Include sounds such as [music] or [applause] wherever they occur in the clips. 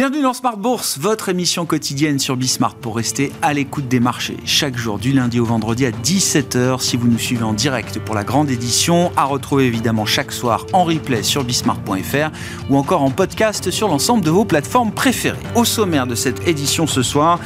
Bienvenue dans Smart Bourse, votre émission quotidienne sur Bismart pour rester à l'écoute des marchés. Chaque jour, du lundi au vendredi à 17h, si vous nous suivez en direct pour la grande édition, à retrouver évidemment chaque soir en replay sur bismart.fr ou encore en podcast sur l'ensemble de vos plateformes préférées. Au sommaire de cette édition ce soir,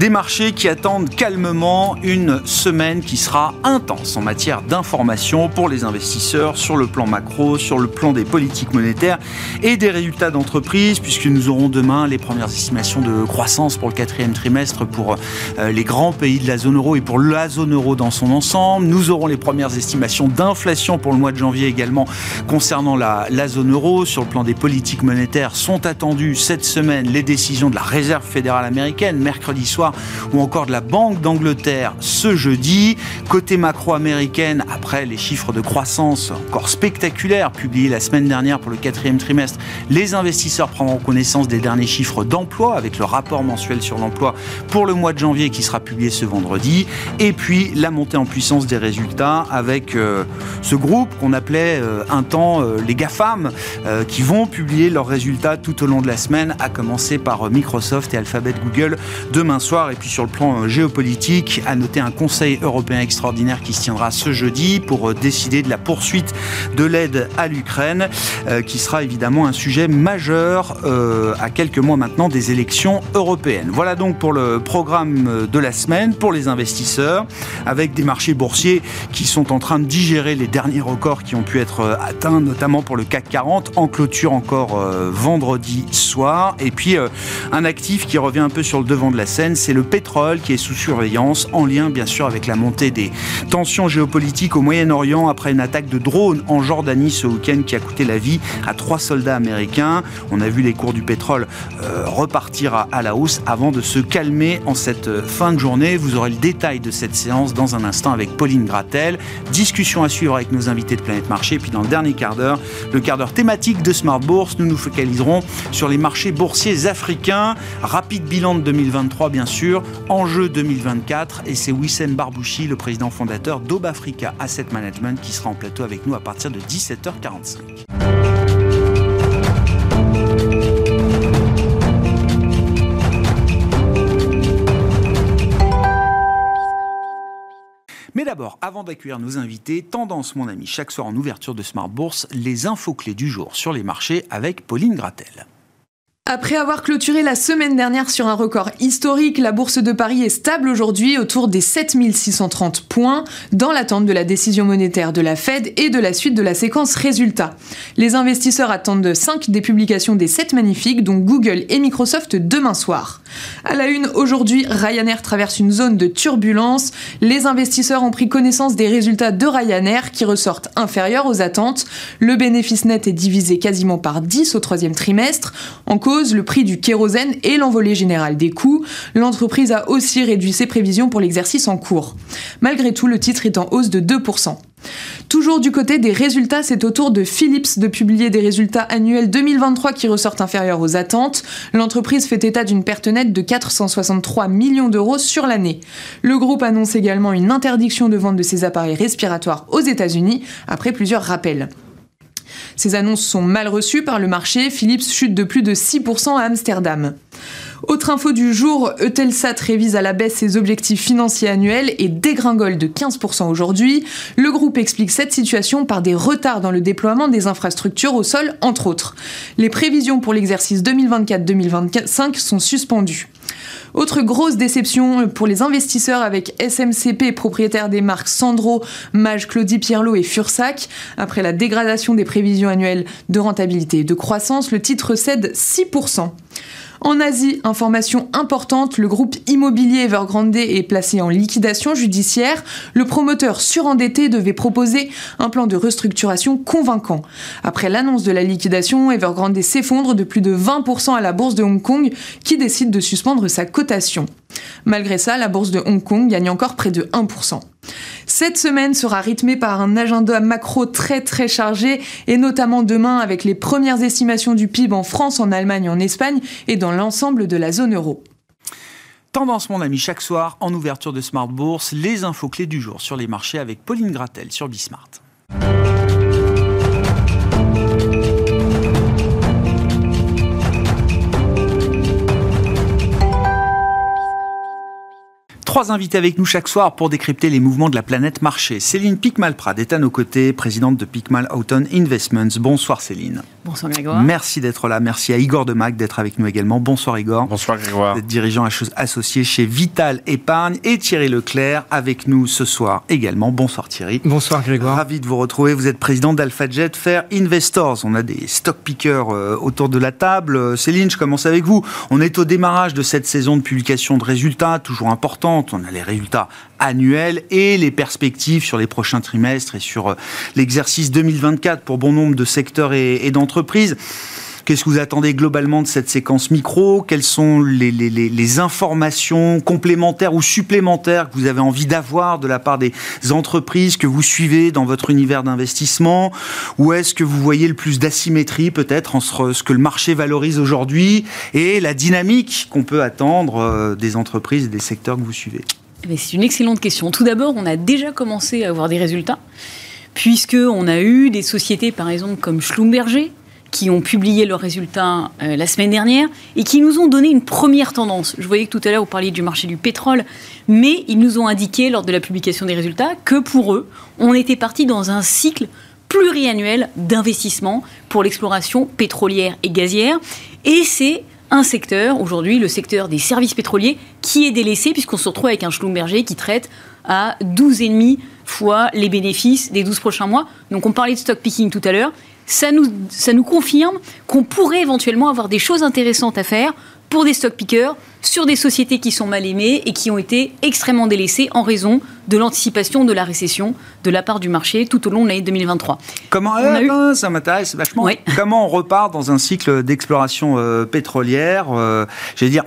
des marchés qui attendent calmement une semaine qui sera intense en matière d'information pour les investisseurs sur le plan macro, sur le plan des politiques monétaires et des résultats d'entreprise, puisque nous aurons demain les premières estimations de croissance pour le quatrième trimestre pour euh, les grands pays de la zone euro et pour la zone euro dans son ensemble. Nous aurons les premières estimations d'inflation pour le mois de janvier également concernant la, la zone euro. Sur le plan des politiques monétaires, sont attendues cette semaine les décisions de la Réserve fédérale américaine mercredi soir ou encore de la Banque d'Angleterre ce jeudi. Côté macro-américaine, après les chiffres de croissance encore spectaculaires publiés la semaine dernière pour le quatrième trimestre, les investisseurs prendront connaissance des derniers chiffres d'emploi avec le rapport mensuel sur l'emploi pour le mois de janvier qui sera publié ce vendredi. Et puis la montée en puissance des résultats avec euh, ce groupe qu'on appelait euh, un temps euh, les GAFAM qui vont publier leurs résultats tout au long de la semaine, à commencer par Microsoft et Alphabet Google demain soir. Et puis sur le plan géopolitique, à noter un conseil européen extraordinaire qui se tiendra ce jeudi pour décider de la poursuite de l'aide à l'Ukraine, qui sera évidemment un sujet majeur à quelques mois maintenant des élections européennes. Voilà donc pour le programme de la semaine pour les investisseurs, avec des marchés boursiers qui sont en train de digérer les derniers records qui ont pu être euh, atteints, notamment pour le CAC 40, en clôture encore euh, vendredi soir. Et puis euh, un actif qui revient un peu sur le devant de la scène, c'est le pétrole qui est sous surveillance, en lien bien sûr avec la montée des tensions géopolitiques au Moyen-Orient après une attaque de drone en Jordanie ce week-end qui a coûté la vie à trois soldats américains. On a vu les cours du pétrole euh, repartir à, la hausse avant de se calmer en cette euh, fin de journée. Vous aurez le détail de cette séance dans un instant avec Pauline Gratel. Discussion à suivre avec nos invités de Planète Marché. Puis dans le dernier quart d'heure, le quart d'heure thématique de Smart Bourse, nous nous focaliserons sur les marchés boursiers africains. Rapide bilan de 2023, bien sûr. Enjeu 2024. Et c'est Wissem Barbouchi, le président fondateur d'Aube Africa Asset Management, qui sera en plateau avec nous à partir de 17h45. D'abord, avant d'accueillir nos invités, tendance mon ami, chaque soir en ouverture de Smart Bourse, les infos clés du jour sur les marchés avec Pauline Gratel. Après avoir clôturé la semaine dernière sur un record historique, la bourse de Paris est stable aujourd'hui autour des 7630 points dans l'attente de la décision monétaire de la Fed et de la suite de la séquence résultats. Les investisseurs attendent de 5 des publications des 7 magnifiques dont Google et Microsoft demain soir. À la une, aujourd'hui, Ryanair traverse une zone de turbulence. Les investisseurs ont pris connaissance des résultats de Ryanair qui ressortent inférieurs aux attentes. Le bénéfice net est divisé quasiment par 10 au troisième trimestre. En cause, le prix du kérosène et l'envolée générale des coûts. L'entreprise a aussi réduit ses prévisions pour l'exercice en cours. Malgré tout, le titre est en hausse de 2%. Toujours du côté des résultats, c'est au tour de Philips de publier des résultats annuels 2023 qui ressortent inférieurs aux attentes. L'entreprise fait état d'une perte nette de 463 millions d'euros sur l'année. Le groupe annonce également une interdiction de vente de ses appareils respiratoires aux États-Unis après plusieurs rappels. Ces annonces sont mal reçues par le marché. Philips chute de plus de 6% à Amsterdam. Autre info du jour, Eutelsat révise à la baisse ses objectifs financiers annuels et dégringole de 15% aujourd'hui. Le groupe explique cette situation par des retards dans le déploiement des infrastructures au sol, entre autres. Les prévisions pour l'exercice 2024-2025 sont suspendues. Autre grosse déception pour les investisseurs avec SMCP, propriétaire des marques Sandro, Mage, Claudie Pierlot et Fursac. Après la dégradation des prévisions annuelles de rentabilité et de croissance, le titre cède 6%. En Asie, information importante, le groupe immobilier Evergrande est placé en liquidation judiciaire. Le promoteur surendetté devait proposer un plan de restructuration convaincant. Après l'annonce de la liquidation, Evergrande s'effondre de plus de 20% à la bourse de Hong Kong qui décide de suspendre sa cotation. Malgré ça, la bourse de Hong Kong gagne encore près de 1%. Cette semaine sera rythmée par un agenda macro très très chargé et notamment demain avec les premières estimations du PIB en France, en Allemagne, en Espagne et dans l'ensemble de la zone euro. Tendance, mon ami, chaque soir en ouverture de Smart Bourse, les infos clés du jour sur les marchés avec Pauline Gratel sur Bismart. Trois invités avec nous chaque soir pour décrypter les mouvements de la planète marché. Céline Picmal-Prad est à nos côtés, présidente de Picmal Autumn Investments. Bonsoir Céline. Bonsoir Grégoire. Merci d'être là. Merci à Igor Demac d'être avec nous également. Bonsoir Igor. Bonsoir Grégoire. D'être dirigeant associé chez Vital Épargne et Thierry Leclerc avec nous ce soir également. Bonsoir Thierry. Bonsoir Grégoire. Ravi de vous retrouver. Vous êtes président d'AlphaJet Fair Investors. On a des stock pickers euh, autour de la table. Euh, Céline, je commence avec vous. On est au démarrage de cette saison de publication de résultats, toujours importante. On a les résultats annuels et les perspectives sur les prochains trimestres et sur euh, l'exercice 2024 pour bon nombre de secteurs et, d'entreprises. Qu'est-ce que vous attendez globalement de cette séquence micro? Quelles sont les, les, informations complémentaires ou supplémentaires que vous avez envie d'avoir de la part des entreprises que vous suivez dans votre univers d'investissement? Ou est-ce que vous voyez le plus d'asymétrie peut-être entre ce que le marché valorise aujourd'hui et la dynamique qu'on peut attendre euh, des entreprises et des secteurs que vous suivez? C'est une excellente question. Tout d'abord, on a déjà commencé à avoir des résultats, puisqu'on a eu des sociétés, par exemple, comme Schlumberger, qui ont publié leurs résultats euh, la semaine dernière et qui nous ont donné une première tendance. Je voyais que tout à l'heure, vous parliez du marché du pétrole, mais ils nous ont indiqué lors de la publication des résultats que pour eux, on était parti dans un cycle pluriannuel d'investissement pour l'exploration pétrolière et gazière. Et c'est un secteur, aujourd'hui le secteur des services pétroliers, qui est délaissé puisqu'on se retrouve avec un Schlumberger qui traite à 12,5 fois les bénéfices des 12 prochains mois. Donc on parlait de stock picking tout à l'heure. Ça nous, ça nous confirme qu'on pourrait éventuellement avoir des choses intéressantes à faire pour des stock pickers sur des sociétés qui sont mal aimées et qui ont été extrêmement délaissées en raison de l'anticipation de la récession de la part du marché tout au long de l'année 2023. Comment euh, ça m'intéresse vachement. [laughs] Comment on repart dans un cycle d'exploration euh, pétrolière euh, J'allais dire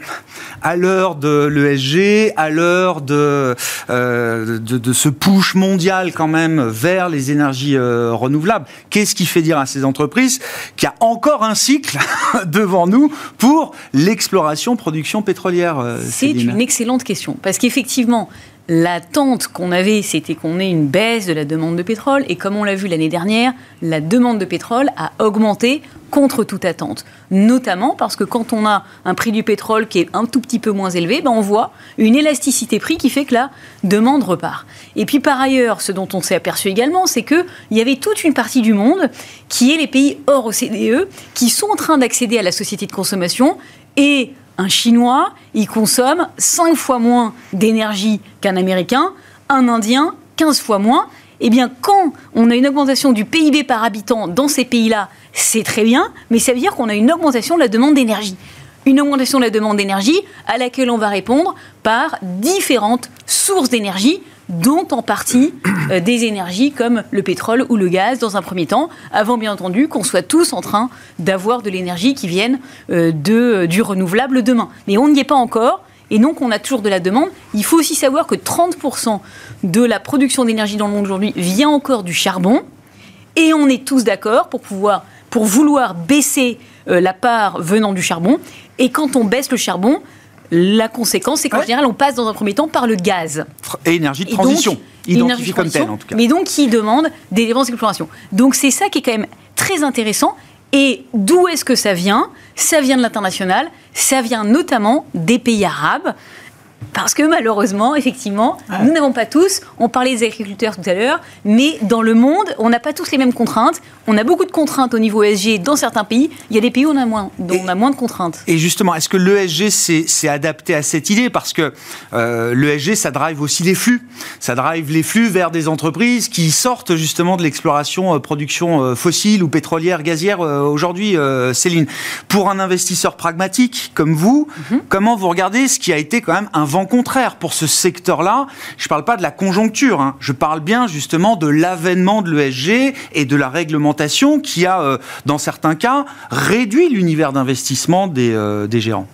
à l'heure de l'ESG, à l'heure de, de, de ce push mondial quand même vers les énergies renouvelables. Qu'est-ce qui fait dire à ces entreprises qu'il y a encore un cycle [laughs] devant nous pour l'exploration production pétrolière euh, c'est une excellente question. Parce qu'effectivement, L'attente qu'on avait, c'était qu'on ait une baisse de la demande de pétrole. Et comme on l'a vu l'année dernière, la demande de pétrole a augmenté contre toute attente. Notamment parce que quand on a un prix du pétrole qui est un tout petit peu moins élevé, ben on voit une élasticité prix qui fait que la demande repart. Et puis par ailleurs, ce dont on s'est aperçu également, c'est qu'il y avait toute une partie du monde qui est les pays hors OCDE qui sont en train d'accéder à la société de consommation et un Chinois, il consomme 5 fois moins d'énergie qu'un Américain, un Indien, 15 fois moins. Eh bien, quand on a une augmentation du PIB par habitant dans ces pays-là, c'est très bien, mais ça veut dire qu'on a une augmentation de la demande d'énergie. Une augmentation de la demande d'énergie à laquelle on va répondre par différentes sources d'énergie dont en partie euh, des énergies comme le pétrole ou le gaz dans un premier temps, avant bien entendu qu'on soit tous en train d'avoir de l'énergie qui vienne euh, de, euh, du renouvelable demain. Mais on n'y est pas encore. Et donc, on a toujours de la demande. Il faut aussi savoir que 30% de la production d'énergie dans le monde aujourd'hui vient encore du charbon. Et on est tous d'accord pour pouvoir, pour vouloir baisser la part venant du charbon. Et quand on baisse le charbon, la conséquence, c'est qu'en général, on passe dans un premier temps par le gaz. Et énergie de transition, identifiée comme telle en tout cas. Mais donc qui demande des dépenses d'exploration. Donc c'est ça qui est quand même très intéressant. Et d'où est-ce que ça vient? Ça vient de l'international, ça vient notamment des pays arabes. Parce que malheureusement, effectivement, nous n'avons pas tous, on parlait des agriculteurs tout à l'heure, mais dans le monde, on n'a pas tous les mêmes contraintes. On a beaucoup de contraintes au niveau ESG dans certains pays. Il y a des pays où on a moins, dont on a moins de contraintes. Et justement, est-ce que l'ESG s'est adapté à cette idée? Parce que euh, l'ESG, ça drive aussi les flux. Ça drive les flux vers des entreprises qui sortent justement de l'exploration, euh, production euh, fossile ou pétrolière, gazière euh, aujourd'hui, Céline. Pour un investisseur pragmatique comme vous, mhm. comment vous regardez ce qui a été quand même un vent contraire pour ce secteur-là. Je ne parle pas de la conjoncture, hein. je parle bien justement de l'avènement de l'ESG et de la réglementation qui a, euh, dans certains cas, réduit l'univers d'investissement des, euh, des gérants.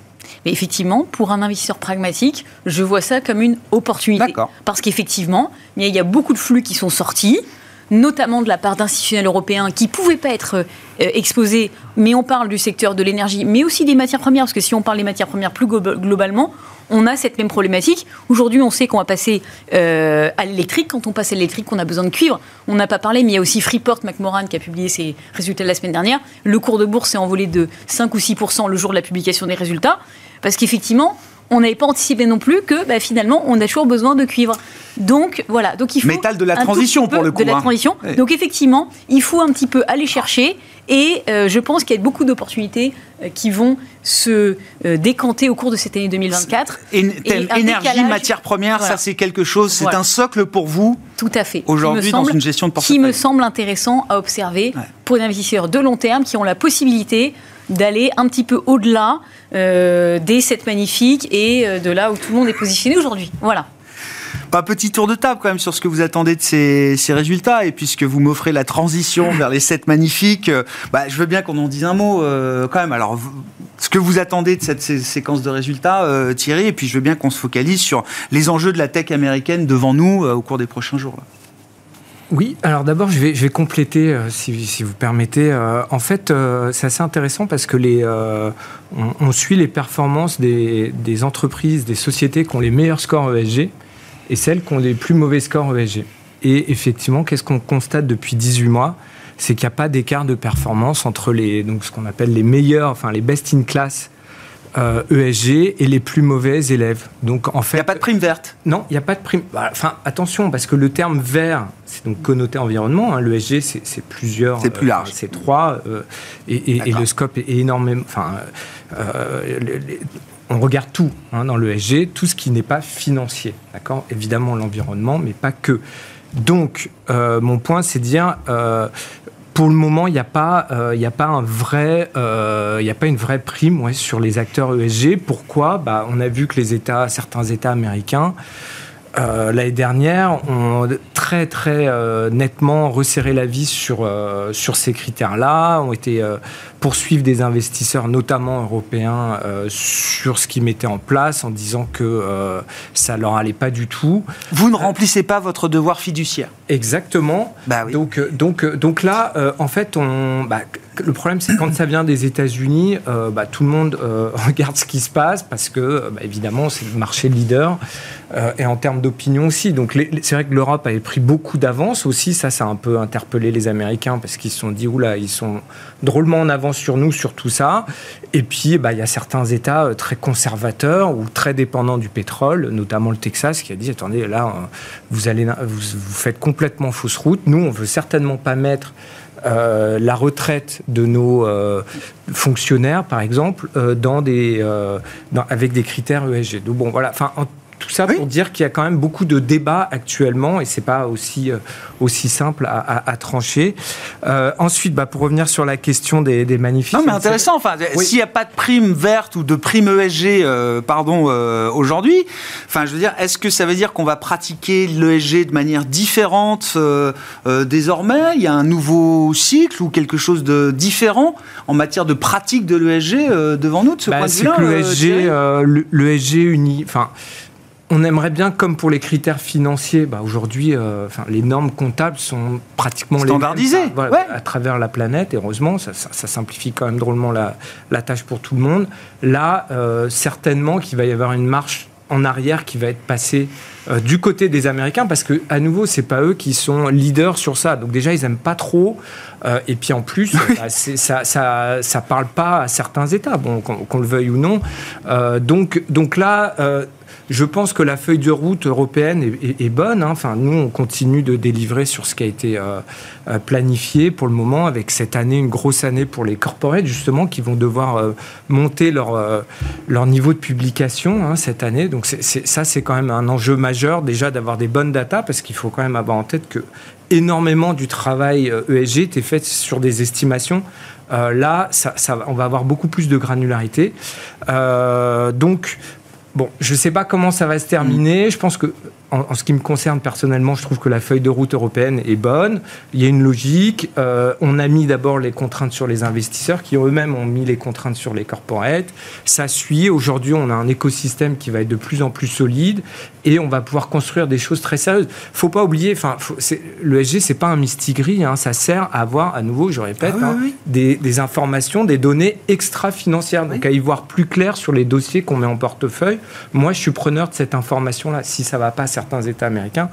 Mais effectivement, pour un investisseur pragmatique, je vois ça comme une opportunité. Parce qu'effectivement, il y a beaucoup de flux qui sont sortis notamment de la part d'institutionnels européens qui ne pouvaient pas être euh, exposés, mais on parle du secteur de l'énergie, mais aussi des matières premières, parce que si on parle des matières premières plus globalement, on a cette même problématique. Aujourd'hui, on sait qu'on va passer euh, à l'électrique. Quand on passe à l'électrique, on a besoin de cuivre. On n'a pas parlé, mais il y a aussi Freeport McMoran qui a publié ses résultats la semaine dernière. Le cours de bourse s'est envolé de 5 ou 6% le jour de la publication des résultats. Parce qu'effectivement, on n'avait pas anticipé non plus que bah, finalement, on a toujours besoin de cuivre. Donc voilà, donc il faut métal de la transition pour le coup. De la hein. transition. Donc effectivement, il faut un petit peu aller chercher et euh, je pense qu'il y a beaucoup d'opportunités euh, qui vont se euh, décanter au cours de cette année 2024. Et, énergie, matières premières, ça c'est quelque chose, c'est un socle pour vous Tout à fait. Aujourd'hui, dans une gestion de portefeuille. Qui me semble intéressant à observer pour les investisseurs de long terme qui ont la possibilité d'aller un petit peu au-delà des 7 magnifiques et de là où tout le monde est positionné aujourd'hui. Voilà. Pas petit tour de table quand même sur ce que vous attendez de ces, résultats. Et puisque vous m'offrez la transition [laughs] vers les 7 magnifiques, euh, bah, je veux bien qu'on en dise un mot euh, quand même. Alors, ce que vous attendez de cette séquence de résultats, euh, Thierry, et puis je veux bien qu'on se focalise sur les enjeux de la tech américaine devant nous au cours des prochains jours. Oui, alors d'abord, je vais, compléter, si, vous permettez. en fait, c'est assez intéressant parce que les, on, suit les performances des, entreprises, des sociétés qui ont les meilleurs scores ESG et celles qui ont les plus mauvais scores ESG. Et effectivement, qu'est-ce qu'on constate depuis 18 mois? C'est qu'il n'y a pas d'écart de performance entre les, donc ce qu'on appelle les meilleurs, enfin les best in class euh, ESG et les plus mauvais élèves. Donc en fait, il n'y a pas de prime verte? Non, il n'y a pas de prime. Enfin, attention parce que le terme vert, c'est donc connoté environnement. Hein. L'ESG, c'est plusieurs. C'est plus large. Euh, c'est trois euh, et, et, le scope est énormément. Enfin, on regarde tout hein, dans l'ESG, tout ce qui n'est pas financier. D'accord? Évidemment l'environnement, mais pas que. Donc, euh, mon point, c'est de dire, euh, pour le moment, il n'y a pas, euh, il a pas un vrai, il a pas une vraie prime sur les acteurs ESG. Pourquoi? Bah, on a vu que les États, certains États américains euh, l'année dernière ont très très euh, nettement resserré la vis sur, euh, sur ces critères-là, ont été poursuivre des investisseurs, notamment européens, sur ce qu'ils mettaient en place en disant que ça leur allait pas du tout. Vous ne remplissez pas votre devoir fiduciaire. Exactement. Bah oui. Donc, donc, donc là, en fait, on, bah, le problème, c'est quand ça vient des États-Unis, bah, tout le monde [laughs] regarde ce qui se passe parce que, bah, évidemment, c'est le marché leader. Euh, et en termes d'opinion aussi. Donc c'est vrai que l'Europe avait pris beaucoup d'avance aussi. Ça, ça a un peu interpellé les Américains parce qu'ils se sont dit, oula, ils sont drôlement en avance sur nous, sur tout ça. Et puis, bah, il y a certains États euh, très conservateurs ou très dépendants du pétrole, notamment le Texas, qui a dit, attendez, là, euh, vous, allez, vous, faites complètement fausse route. Nous, on veut certainement pas mettre la retraite de nos fonctionnaires, par exemple, des, avec des critères ESG. Donc bon, voilà. Tout ça pour dire qu'il y a quand même beaucoup de débats actuellement et c'est pas aussi, euh, aussi simple à, trancher. Euh, ensuite, bah, pour revenir sur la question des, des magnifiques. Non, mais intéressant. Enfin, s'il n'y a pas de prime verte ou de prime ESG, euh, pardon, aujourd'hui, enfin, je veux dire, est-ce que ça veut dire qu'on va pratiquer l'ESG de manière différente désormais? Il y a un nouveau cycle ou quelque chose de différent en matière de pratique de l'ESG devant nous de ce bah, point de vue-là L'ESG, l'ESG uni, enfin on aimerait bien, comme pour les critères financiers, bah aujourd'hui, euh, les normes comptables sont pratiquement standardisées à travers la planète. heureusement, ça, simplifie quand même drôlement la, tâche pour tout le monde. Là, euh, certainement qu'il va y avoir une marche en arrière qui va être passée euh, du côté des Américains parce que à nouveau c'est pas eux qui sont leaders sur ça donc déjà ils aiment pas trop et puis en plus bah, ça, ça, ça parle pas à certains États bon qu'on le veuille ou non donc donc là je pense que la feuille de route européenne est, bonne. Hein. Enfin, nous, on continue de délivrer sur ce qui a été euh, euh, planifié pour le moment, avec cette année, une grosse année pour les corporates, justement, qui vont devoir euh, monter leur, leur niveau de publication hein, cette année. Donc ça, c'est quand même un enjeu majeur, déjà, d'avoir des bonnes datas, parce qu'il faut quand même avoir en tête que énormément du travail ESG était fait sur des estimations. là, on va avoir beaucoup plus de granularité. donc, Bon, je ne sais pas comment ça va se terminer. Je pense que en, ce qui me concerne personnellement, je trouve que la feuille de route européenne est bonne. Il y a une logique. Euh, on a mis d'abord les contraintes sur les investisseurs qui eux-mêmes ont mis les contraintes sur les corporates. Ça suit. Aujourd'hui, on a un écosystème qui va être de plus en plus solide et on va pouvoir construire des choses très sérieuses. Faut pas oublier, enfin, le SG, c'est pas un mistigris. Hein, ça sert à avoir, à nouveau, je répète, ah hein, Des, informations, des données extra-financières. Donc à y voir plus clair sur les dossiers qu'on met en portefeuille. Moi, je suis preneur de cette information-là. Si ça va pas, certains États américains,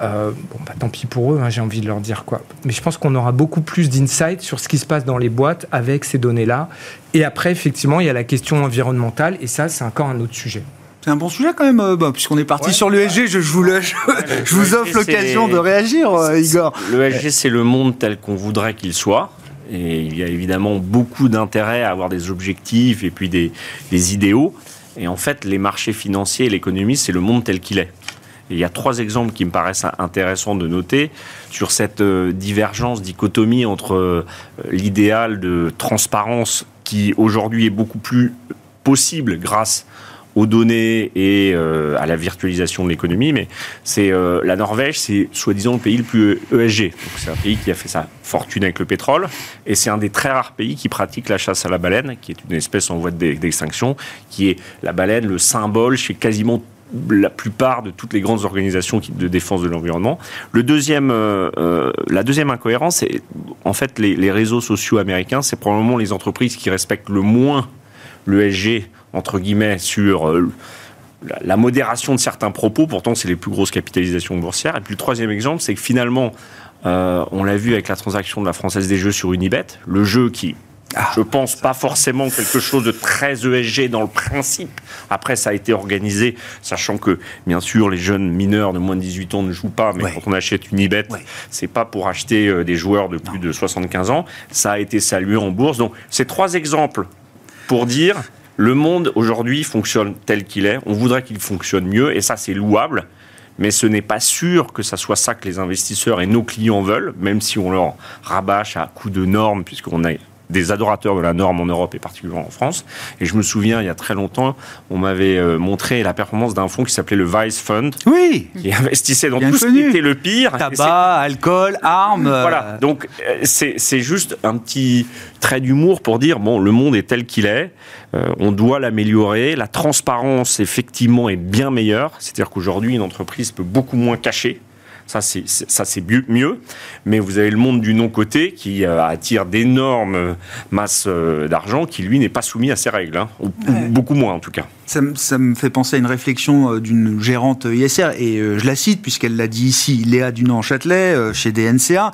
euh, bon, bah, tant pis pour eux, hein, j'ai envie de leur dire quoi. Mais je pense qu'on aura beaucoup plus d'insight sur ce qui se passe dans les boîtes avec ces données-là. Et après, effectivement, il y a la question environnementale, et ça, c'est encore un autre sujet. C'est un bon sujet quand même, euh, bah, puisqu'on est parti sur l'ESG, je, vous, je, vous offre l'occasion de réagir, euh, Igor. L'ESG, c'est le monde tel qu'on voudrait qu'il soit. Et il y a évidemment beaucoup d'intérêt à avoir des objectifs et puis des, des idéaux. Et en fait, les marchés financiers et l'économie, c'est le monde tel qu'il est. Il y a trois exemples qui me paraissent intéressants de noter sur cette euh, divergence, dichotomie entre l'idéal de transparence qui aujourd'hui est beaucoup plus possible grâce aux données et euh, à la virtualisation de l'économie, mais c'est euh, la Norvège, c'est soi-disant le pays le plus ESG. C'est un pays qui a fait sa fortune avec le pétrole, et c'est un des très rares pays qui pratique la chasse à la baleine, qui est une espèce en voie d'extinction, qui est la baleine, le symbole chez quasiment la plupart de toutes les grandes organisations de défense de l'environnement. Le deuxième, euh, la deuxième incohérence, c'est en fait les, réseaux sociaux américains, c'est probablement les entreprises qui respectent le moins l'ESG entre guillemets, sur euh, la modération de certains propos. Pourtant, c'est les plus grosses capitalisations boursières. Et puis le troisième exemple, c'est que finalement, euh, on l'a vu avec la transaction de la Française des Jeux sur Unibet, le jeu qui ah, je pense pas forcément quelque chose de très ESG dans le principe. Après, ça a été organisé, sachant que, bien sûr, les jeunes mineurs de moins de 18 ans ne jouent pas, mais quand on achète une IBET, c'est pas pour acheter euh, des joueurs de plus de 75 ans. Ça a été salué en bourse. Donc, c'est trois exemples pour dire le monde aujourd'hui fonctionne tel qu'il est. On voudrait qu'il fonctionne mieux et ça c'est louable. Mais ce n'est pas sûr que ça soit ça que les investisseurs et nos clients veulent, même si on leur rabâche à coup de normes, puisqu'on a des adorateurs de la norme en Europe et particulièrement en France. Et je me souviens, il y a très longtemps, on m'avait euh, montré la performance d'un fonds qui s'appelait le Vice Fund. Oui. Qui investissait dans tout ce qui était le pire. Tabac, alcool, armes. Voilà. Donc, euh, c'est juste un petit trait d'humour pour dire, bon, le monde est tel qu'il est. Euh, on doit l'améliorer. La transparence, effectivement, est bien meilleure. C'est-à-dire qu'aujourd'hui, une entreprise peut beaucoup moins cacher. Ça, c'est ça, c'est mieux. Mais vous avez le monde du non-côté qui euh, attire d'énormes masses euh, d'argent, qui lui n'est pas soumis à ces règles, hein. beaucoup moins en tout cas. Ça, me fait penser à une réflexion euh, d'une gérante ISR, et je la cite puisqu'elle l'a dit ici, Léa Dunant-Châtelet, chez DNCA.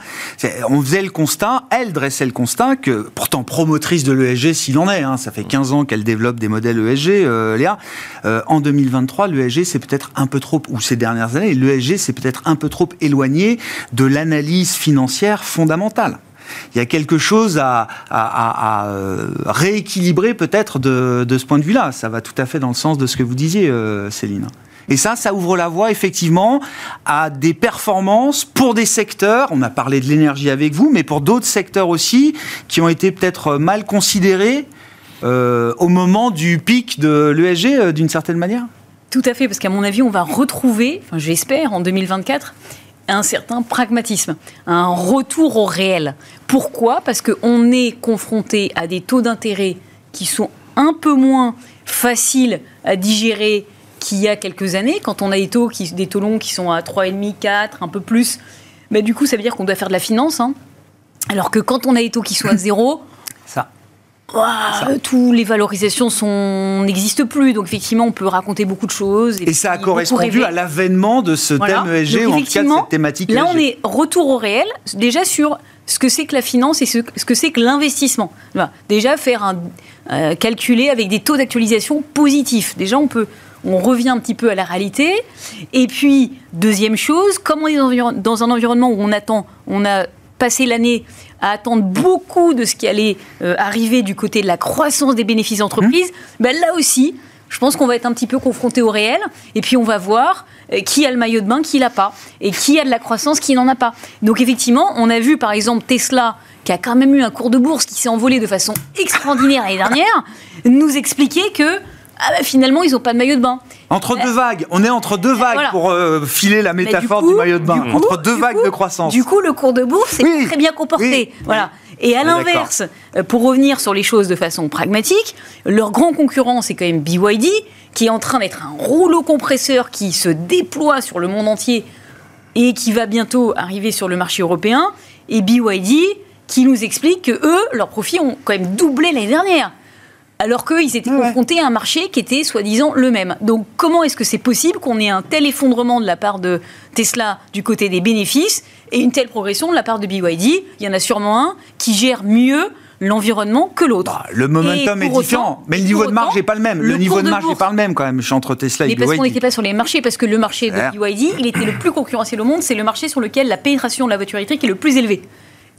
On faisait le constat, elle dressait le constat que, pourtant promotrice de l'ESG s'il en est, hein, ça fait 15 ans qu'elle développe des modèles ESG, Léa, en 2023, l'ESG c'est peut-être un peu trop, ou ces dernières années, l'ESG c'est peut-être un peu trop éloigné de l'analyse financière fondamentale. Il y a quelque chose à, euh, rééquilibrer peut-être de, ce point de vue-là. Ça va tout à fait dans le sens de ce que vous disiez, euh, Céline. Et ça, ça ouvre la voie effectivement à des performances pour des secteurs, on a parlé de l'énergie avec vous, mais pour d'autres secteurs aussi, qui ont été peut-être mal considérés euh, au moment du pic de l'ESG d'une certaine manière? Tout à fait, parce qu'à mon avis, on va retrouver, enfin, j'espère, en 2024, un certain pragmatisme, un retour au réel. Pourquoi? Parce qu'on est confronté à des taux d'intérêt qui sont un peu moins faciles à digérer qu'il y a quelques années, quand on a des taux, qui, des taux longs qui sont à 3,5, 4, un peu plus. Mais du coup, ça veut dire qu'on doit faire de la finance. Hein. Alors que quand on a des taux qui sont à zéro, tous les valorisations n'existent plus, donc effectivement, on peut raconter beaucoup de choses. Et, ça a correspondu à l'avènement de ce thème ESG, ou en tout cas de cette thématique Là, on est retour au réel, déjà sur ce que c'est que la finance et ce, que c'est que l'investissement. Déjà, faire un, euh, calculer avec des taux d'actualisation positifs. Déjà, on peut on revient un petit peu à la réalité. Et puis, deuxième chose, comme on est dans un environnement où on attend, on a passé l'année à attendre beaucoup de ce qui allait euh, arriver du côté de la croissance des bénéfices d'entreprise, mmh. ben là aussi, je pense qu'on va être un petit peu confronté au réel, et puis on va voir euh, qui a le maillot de bain, qui l'a pas, et qui a de la croissance, qui n'en a pas. Donc effectivement, on a vu par exemple Tesla, qui a quand même eu un cours de bourse qui s'est envolé de façon extraordinaire l'année dernière, nous expliquer que ah bah, finalement, ils n'ont pas de maillot de bain. Entre deux vagues, on est entre deux vagues pour euh, filer la métaphore du, maillot de bain, entre deux vagues de croissance. Du coup, le cours de bourse est très bien comporté. Voilà. Et à l'inverse, euh, pour revenir sur les choses de façon pragmatique, leur grand concurrent, c'est quand même BYD, qui est en train d'être un rouleau compresseur qui se déploie sur le monde entier et qui va bientôt arriver sur le marché européen. Et BYD, qui nous explique que eux, leurs profits ont quand même doublé l'année dernière alors qu'ils étaient confrontés à un marché qui était soi-disant le même. Donc comment est-ce que c'est possible qu'on ait un tel effondrement de la part de Tesla du côté des bénéfices et une telle progression de la part de BYD Il y en a sûrement un qui gère mieux l'environnement que l'autre. Bah, le momentum est différent, mais le niveau de marge n'est pas le même. Le, niveau de marge n'est pas le même quand même entre Tesla et BYD. Mais parce qu'on n'était pas sur les marchés, parce que le marché de BYD, il était le plus concurrentiel au monde, c'est le marché sur lequel la pénétration de la voiture électrique est le plus élevée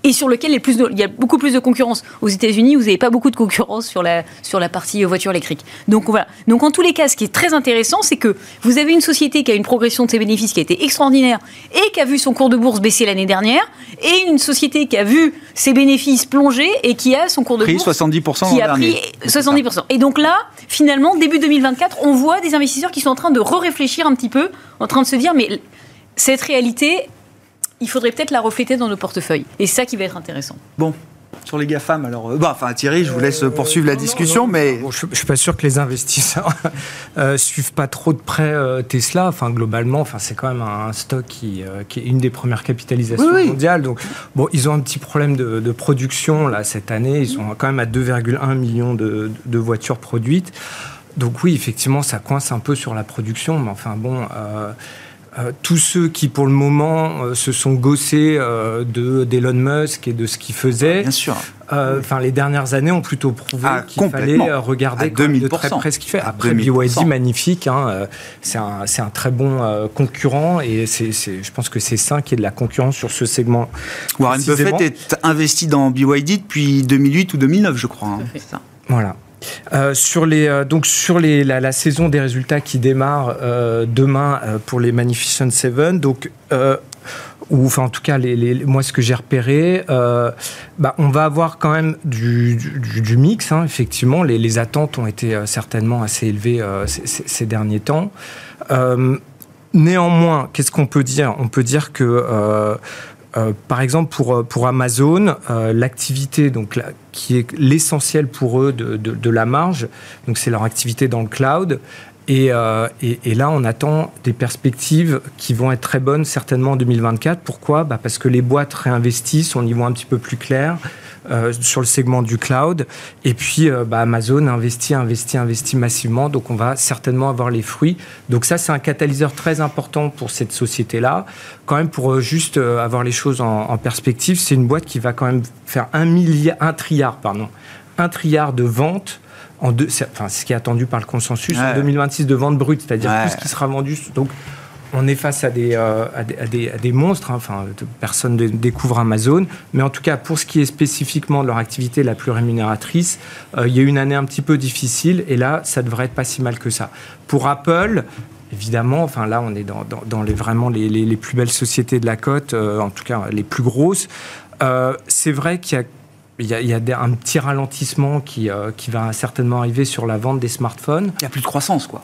et sur lequel il y a beaucoup plus de concurrence. Aux États-Unis, vous n'avez pas beaucoup de concurrence sur la, sur la partie voiture électrique. Donc voilà. Donc en tous les cas, ce qui est très intéressant, c'est que vous avez une société qui a une progression de ses bénéfices qui a été extraordinaire et qui a vu son cours de bourse baisser l'année dernière, et une société qui a vu ses bénéfices plonger et qui a son cours de bourse 70% qui a pris 70%. Et donc là, finalement, début 2024, on voit des investisseurs qui sont en train de re-réfléchir un petit peu, en train de se dire, mais cette réalité, il faudrait peut-être la refléter dans nos portefeuilles. Et c'est ça qui va être intéressant. Bon, sur les GAFAM. Alors, euh, bah, enfin, Thierry, je vous laisse poursuivre la discussion, mais. je ne suis pas sûr que les investisseurs [laughs] euh, suivent pas trop de près euh, Tesla. Enfin, globalement, enfin, c'est quand même un stock qui, qui, est une des premières capitalisations mondiales. Donc, bon, ils ont un petit problème de, production là cette année. Ils sont quand même à 2,1 millions de, de, voitures produites. Donc oui, effectivement, ça coince un peu sur la production, mais enfin bon. Euh, tous ceux qui, pour le moment, euh, se sont gossés euh, de d'Elon Musk et de ce qu'il faisait, Bien sûr. Enfin, les dernières années ont plutôt prouvé ah, qu'il fallait regarder de très près ce qu'il fait. Après, BYD, magnifique, hein, c'est un, un, très bon concurrent et c'est, je pense que c'est sain qu'il y ait de la concurrence sur ce segment. Warren Buffett est investi dans BYD depuis 2008 ou 2009, je crois. Hein. Ça. Voilà. Euh, sur les, euh, donc sur les, la, saison des résultats qui démarre euh, demain pour les Magnificent Seven, donc ou enfin en tout cas moi ce que j'ai repéré, bah, on va avoir quand même du, mix. Hein, effectivement, les, attentes ont été certainement assez élevées ces, derniers temps. néanmoins, qu'est-ce qu'on peut dire? On peut dire que euh, par exemple, pour, euh, Amazon, euh, l'activité donc, qui est l'essentiel pour eux de, de, la marge, donc c'est leur activité dans le cloud. Et, et, là, on attend des perspectives qui vont être très bonnes, certainement en 2024. Pourquoi? Bah Parce que les boîtes réinvestissent, on y voit un petit peu plus clair. Euh, sur le segment du cloud. Et puis, euh, bah, Amazon investit, investit, investit massivement. Donc, on va certainement avoir les fruits. Donc, ça, c'est un catalyseur très important pour cette société-là. Quand même, pour euh, juste avoir les choses en, perspective, c'est une boîte qui va quand même faire un milliard, un trilliard, pardon, un trilliard de ventes en deux, enfin, ce qui est attendu par le consensus en 2026 de ventes brutes, c'est-à-dire tout ce qui sera vendu. Donc, on est face à des, euh, à des, monstres, hein. enfin, personne ne découvre Amazon, mais en tout cas, pour ce qui est spécifiquement de leur activité la plus rémunératrice, euh, il y a eu une année un petit peu difficile, et là, ça devrait être pas si mal que ça. Pour Apple, évidemment, enfin là, on est dans, les, vraiment les, plus belles sociétés de la côte, euh, en tout cas les plus grosses. c'est vrai qu'il y a il y, a, un petit ralentissement qui, euh, qui va certainement arriver sur la vente des smartphones. Il n'y a plus de croissance, quoi.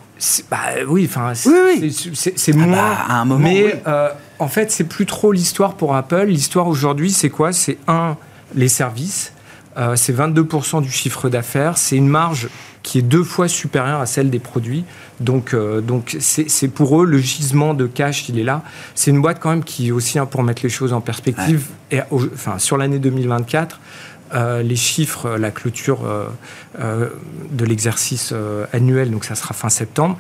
Bah, oui, enfin, c'est ah moins. Bah, à un moment, mais euh, en fait, c'est plus trop l'histoire pour Apple. L'histoire aujourd'hui, c'est quoi? C'est un, les services. Euh, c'est 22% du chiffre d'affaires. C'est une marge qui est deux fois supérieure à celle des produits. Donc, donc c'est pour eux le gisement de cash, il est là. C'est une boîte quand même qui aussi, hein, pour mettre les choses en perspective, et, enfin, sur l'année 2024, euh, les chiffres, la clôture euh, euh, de l'exercice annuel, donc ça sera fin septembre,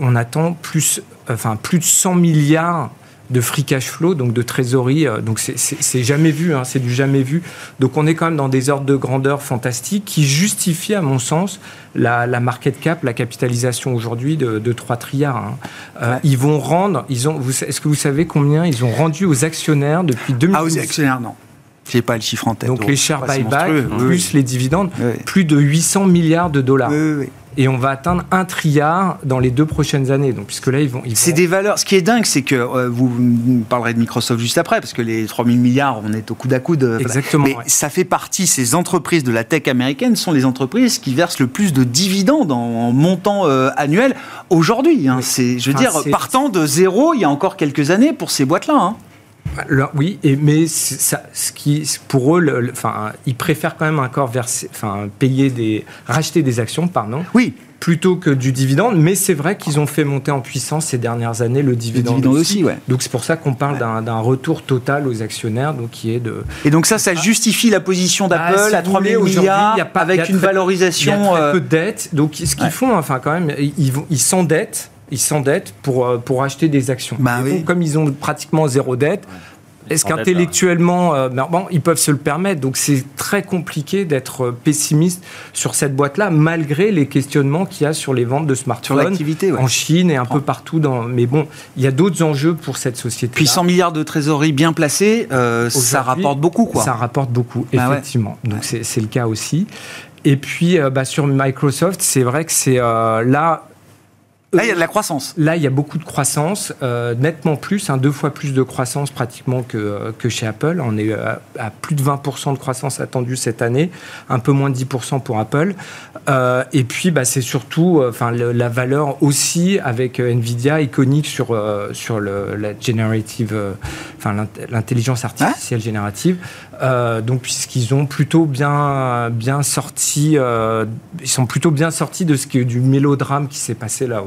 on attend plus, enfin, plus de 100 milliards de free cash flow, donc de trésorerie. donc c'est jamais vu, hein, c'est du jamais vu. Donc on est quand même dans des ordres de grandeur fantastiques qui justifient, à mon sens, la, market cap, la capitalisation aujourd'hui de, de 3 trilliards. Hein. Ils vont rendre, ils ont, est-ce que vous savez combien ils ont rendu aux actionnaires depuis 2012 Ah, aux actionnaires, non. J'ai pas le chiffre en tête. Donc, les share buyback plus les dividendes, plus de 800 milliards de dollars. Et on va atteindre un trilliard dans les deux prochaines années. Donc, puisque là, ils vont. c'est des valeurs. Ce qui est dingue, c'est que euh, vous, parlerez de Microsoft juste après, parce que les 3000 milliards, on est au coude à coude. Exactement. Mais ça fait partie, ces entreprises de la tech américaine sont les entreprises qui versent le plus de dividendes en, montant euh, annuel aujourd'hui. Hein. C'est, je veux dire, partant de zéro il y a encore quelques années pour ces boîtes-là. Hein oui, et, mais ça, ce qui, pour eux, enfin, ils préfèrent quand même encore verser, enfin, payer des, racheter des actions, pardon. Oui. Plutôt que du dividende, mais c'est vrai qu'ils ont fait monter en puissance ces dernières années le dividende, aussi. ouais. Donc c'est pour ça qu'on parle d'un retour total aux actionnaires, donc qui est de. Et donc ça, ça ah. justifie la position d'Apple bah, à 3 milliards, y a pas, avec une valorisation. Il y a très euh, peu de dettes. Donc ce qu'ils font, enfin quand même, ils s'endettent ils s'endettent pour, euh, pour acheter des actions. Bah comme ils ont pratiquement zéro dette, est-ce qu'intellectuellement, euh, bon, ils peuvent se le permettre Donc c'est très compliqué d'être pessimiste sur cette boîte-là, malgré les questionnements qu'il y a sur les ventes de smartphones en Chine et un peu partout. Dans... Mais bon, il y a d'autres enjeux pour cette société. Puis 100 milliards de trésorerie bien placés, euh, ça rapporte beaucoup. Quoi. Ça rapporte beaucoup, bah effectivement. Donc c'est le cas aussi. Et puis euh, bah, sur Microsoft, c'est vrai que c'est là Là, il y a de la croissance. Là, il y a beaucoup de croissance, euh, nettement plus, hein, deux fois plus de croissance pratiquement que, euh, que chez Apple. On est à, plus de 20% de croissance attendue cette année, un peu moins de 10% pour Apple. Euh, et puis, bah, c'est surtout enfin, la valeur aussi avec Nvidia iconique sur, sur le, la generative, enfin, l'intelligence artificielle générative. Donc, puisqu'ils ont plutôt bien, sorti, ils sont plutôt bien sortis de ce du mélodrame qui s'est passé là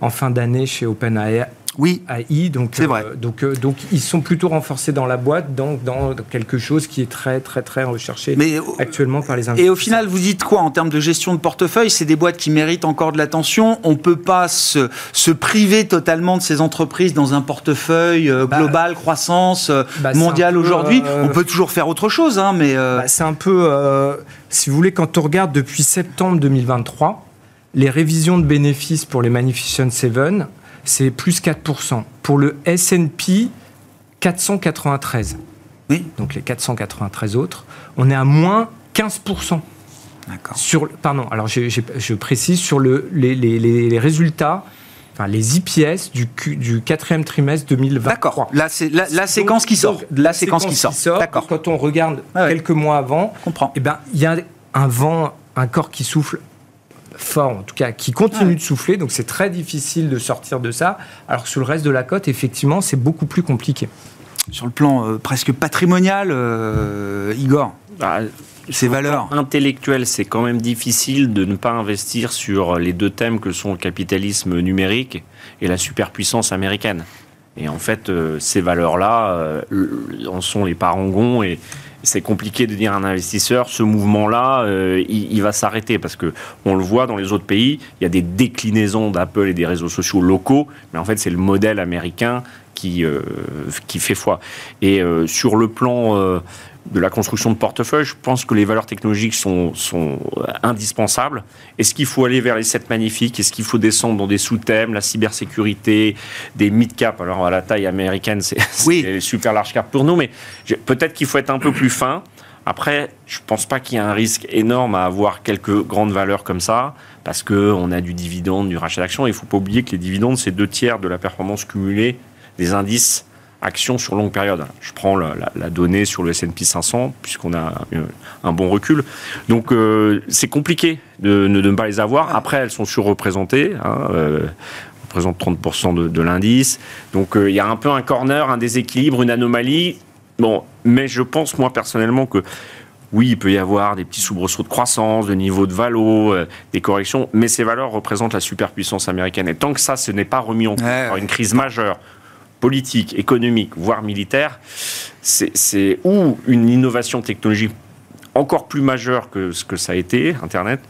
en fin d'année chez OpenAI oui, AI. Donc, c'est vrai. Euh, donc, euh, donc, ils sont plutôt renforcés dans la boîte, donc dans quelque chose qui est très, très, très recherché Mais, actuellement par les investisseurs. Et au final, vous dites quoi en termes de gestion de portefeuille? C'est des boîtes qui méritent encore de l'attention. On ne peut pas se, se, priver totalement de ces entreprises dans un portefeuille euh, bah, global, croissance bah, mondiale aujourd'hui. On peut toujours faire autre chose, hein, mais. Bah, c'est un peu. si vous voulez, quand on regarde depuis septembre 2023, les révisions de bénéfices pour les Magnificent Seven, c'est plus 4%. Pour le S&P, 493. Oui. Donc les 493 autres, on est à moins 15%. D'accord. Sur, pardon, alors je, précise sur le, les, résultats enfin les IPS du, du quatrième trimestre 2023. D'accord. La, la, la séquence qui sort. la, séquence, qui sort. D'accord. Quand on regarde quelques mois avant. Eh ben il y a un vent, un corps qui souffle fort, en tout cas, qui continue de souffler. Donc c'est très difficile de sortir de ça. Alors sur le reste de la côte, effectivement, c'est beaucoup plus compliqué. Sur le plan euh, presque patrimonial, euh, Igor bah, ces valeurs intellectuelles, c'est quand même difficile de ne pas investir sur les deux thèmes que sont le capitalisme numérique et la superpuissance américaine. Et en fait, euh, ces valeurs-là en sont les parangons et, c'est compliqué de dire à un investisseur, ce mouvement-là, euh, il, va s'arrêter parce que on le voit dans les autres pays, il y a des déclinaisons d'Apple et des réseaux sociaux locaux, mais en fait c'est le modèle américain qui, euh, qui fait foi. Et euh, sur le plan de la construction de portefeuille, je pense que les valeurs technologiques sont, sont indispensables. Est-ce qu'il faut aller vers les 7 magnifiques? Est-ce qu'il faut descendre dans des sous-thèmes, la cybersécurité, des mid-cap? Alors, à la taille américaine, c'est [laughs] oui. super large cap pour nous, mais peut-être qu'il faut être un peu plus fin. Après, je ne pense pas qu'il y ait un risque énorme à avoir quelques grandes valeurs comme ça, parce qu'on a du dividende, du rachat d'actions. Il ne faut pas oublier que les dividendes, c'est deux tiers de la performance cumulée des indices action sur longue période. Je prends la, donnée sur le S&P 500 puisqu'on a un, bon recul. Donc euh, c'est compliqué de, ne pas les avoir. Après, elles sont surreprésentées. Hein, euh, représentent 30% de, l'indice. Donc euh, il y a un peu un corner, un déséquilibre, une anomalie. Bon, mais je pense moi personnellement que oui, il peut y avoir des petits soubresauts de croissance, de niveau de valo, euh, des corrections, mais ces valeurs représentent la superpuissance américaine. Et tant que ça, ce n'est pas remis en cause par une crise majeure politique, économique, voire militaire, c'est ou une innovation technologique encore plus majeure que ce que ça a été, Internet,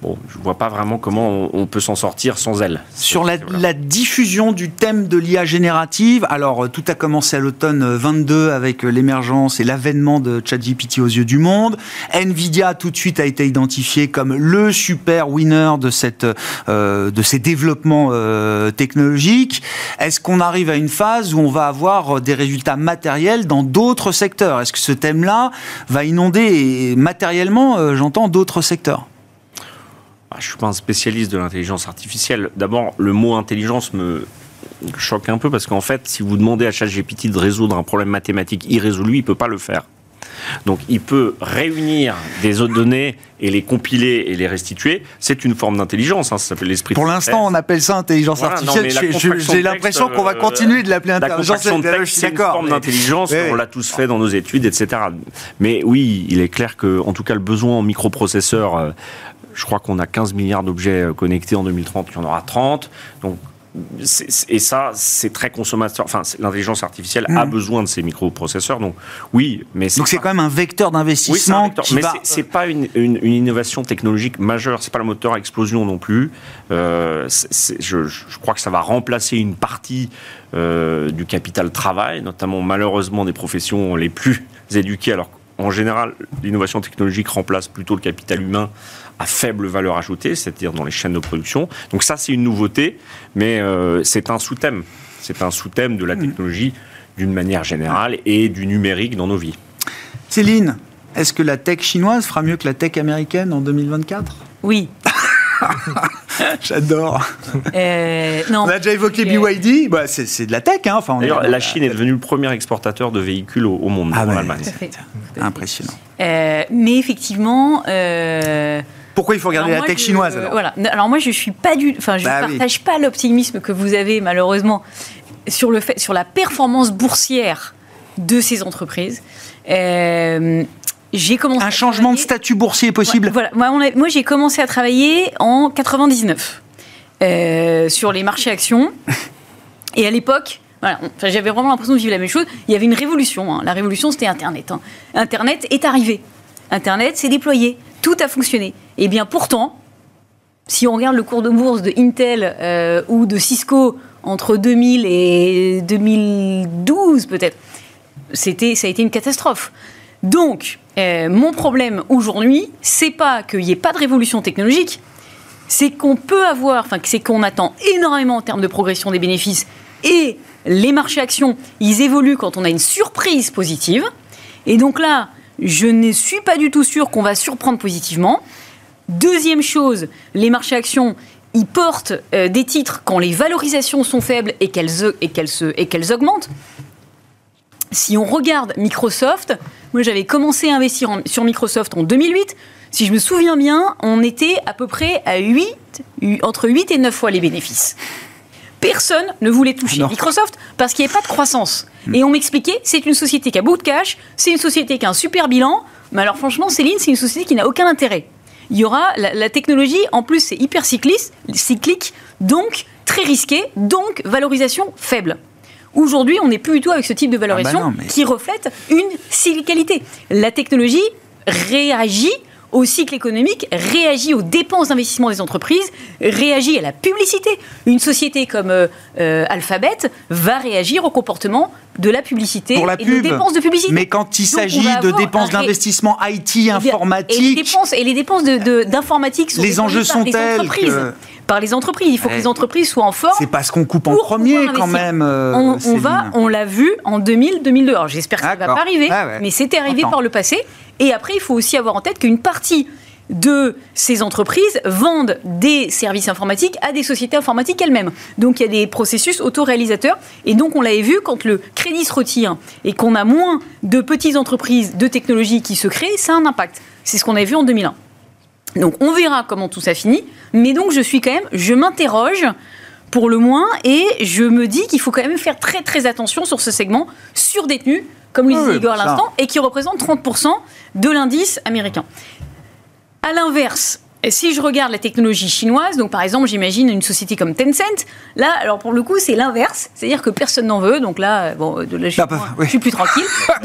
Bon, je ne vois pas vraiment comment on, peut s'en sortir sans elle. Sur la, diffusion du thème de l'IA générative, alors euh, tout a commencé à l'automne 22 euh, avec euh, l'émergence et l'avènement de ChatGPT aux yeux du monde. Nvidia tout de suite a été identifié comme le super winner de cette de ces développements technologiques. Est-ce qu'on arrive à une phase où on va avoir des résultats matériels dans d'autres secteurs? Est-ce que ce thème-là va inonder matériellement, j'entends, d'autres secteurs? Je ne suis pas un spécialiste de l'intelligence artificielle. D'abord, le mot intelligence me choque un peu parce qu'en fait, si vous demandez à ChatGPT de résoudre un problème mathématique irrésolu, il ne peut pas le faire. Donc il peut réunir des autres données et les compiler et les restituer. C'est une forme d'intelligence, hein, ça s'appelle l'esprit. Pour l'instant, on appelle ça intelligence artificielle. J'ai l'impression qu'on va euh, continuer de l'appeler intelligence artificielle. C'est une forme d'intelligence, on l'a tous fait dans nos études, etc. Mais oui, il est clair que, en tout cas, le besoin en microprocesseurs euh, je crois qu'on a 15 milliards d'objets euh, connectés en 2030, il y en aura 30. Donc et ça, c'est très consommateur. Enfin, l'intelligence artificielle a mm. besoin de ces microprocesseurs. Donc, oui, mais donc c'est quand même un vecteur d'investissement. Oui, mais c'est pas une, une, innovation technologique majeure. C'est pas le moteur à explosion non plus. Euh, je, je, crois que ça va remplacer une partie euh, du capital travail, notamment malheureusement des professions les plus [laughs] éduquées, alors en général, l'innovation technologique remplace plutôt le capital humain à faible valeur ajoutée, c'est-à-dire dans les chaînes de production. Donc ça, c'est une nouveauté, mais euh, c'est un sous-thème. C'est un sous-thème de la hmm. technologie d'une manière générale et du numérique dans nos vies. Céline, est-ce que la tech chinoise fera mieux que la tech américaine en 2024 Oui. [laughs] J'adore. Euh, on a déjà évoqué BYD, bah, c'est de la tech. Hein. Enfin, D'ailleurs, la Chine est devenue le premier exportateur de véhicules au, monde, ah, l'Allemagne. Impressionnant. Euh, mais effectivement. Euh, Pourquoi il faut regarder la tech chinoise alors Voilà. Alors moi, je suis pas du, enfin, je ne bah partage pas l'optimisme que vous avez malheureusement sur le fait, sur la performance boursière de ces entreprises. Euh, j'ai commencé un changement de statut boursier possible. Voilà, moi, j'ai commencé à travailler en 99 euh, sur les marchés actions. Et à l'époque, voilà, j'avais vraiment l'impression de vivre la même chose. Il y avait une révolution. Hein. La révolution, c'était Internet. Hein. Internet est arrivé. Internet s'est déployé. Tout a fonctionné. Et eh bien pourtant, si on regarde le cours de bourse de Intel euh, ou de Cisco entre 2000 et 2012 peut-être, c'était, ça a été une catastrophe. Donc, euh, mon problème aujourd'hui, c'est pas qu'il n'y ait pas de révolution technologique, c'est qu'on peut avoir, enfin, c'est qu'on attend énormément en termes de progression des bénéfices et les marchés actions, ils évoluent quand on a une surprise positive. Et donc là, je ne suis pas du tout sûr qu'on va surprendre positivement. Deuxième chose, les marchés actions, ils portent euh, des titres quand les valorisations sont faibles et qu'elles, et qu'elles augmentent. Si on regarde Microsoft, moi j'avais commencé à investir sur Microsoft en 2008. Si je me souviens bien, on était à peu près à 8, entre 8 et 9 fois les bénéfices. Personne ne voulait toucher Microsoft parce qu'il n'y avait pas de croissance. Hmm. Et on m'expliquait, c'est une société qui a beaucoup de cash, c'est une société qui a un super bilan, mais alors franchement, Céline, c'est une société qui n'a aucun intérêt. Il y aura la, technologie, en plus c'est hyper cyclique, donc très risqué, donc valorisation faible. Aujourd'hui, on n'est plus du tout avec ce type de valorisation ah bah qui reflète une cyclicalité. La technologie réagit au cycle économique, réagit aux dépenses d'investissement des entreprises, réagit à la publicité. Une société comme euh, euh, Alphabet va réagir au comportement de la publicité et des dépenses de publicité. Mais quand il s'agit de dépenses d'investissement IT, informatique... Et les dépenses, et les dépenses d'informatique sont les enjeux sont tels entreprises par les entreprises. Il faut que les entreprises soient en forme. C'est parce qu'on coupe en premier quand même. Euh, on, va, on l'a vu en 2000-2002. Alors j'espère que ça ne va pas arriver, ah mais c'était arrivé par le passé. Et après, il faut aussi avoir en tête qu'une partie de ces entreprises vendent des services informatiques à des sociétés informatiques elles-mêmes. Donc il y a des processus autoréalisateurs. Et donc on l'avait vu, quand le crédit se retire et qu'on a moins de petites entreprises de technologie qui se créent, ça a un impact. C'est ce qu'on avait vu en 2001. Donc on verra comment tout ça finit. Mais donc je suis quand même, je m'interroge pour le moins et je me dis qu'il faut quand même faire très très attention sur ce segment surdétenu, comme le disait Igor à l'instant, et qui représente 30% de l'indice américain. À l'inverse, et si je regarde la technologie chinoise, donc par exemple, j'imagine une société comme Tencent, là, alors pour le coup, c'est l'inverse, c'est-à-dire que personne n'en veut, donc là, bon, de là, je, suis, je suis plus tranquille. [laughs]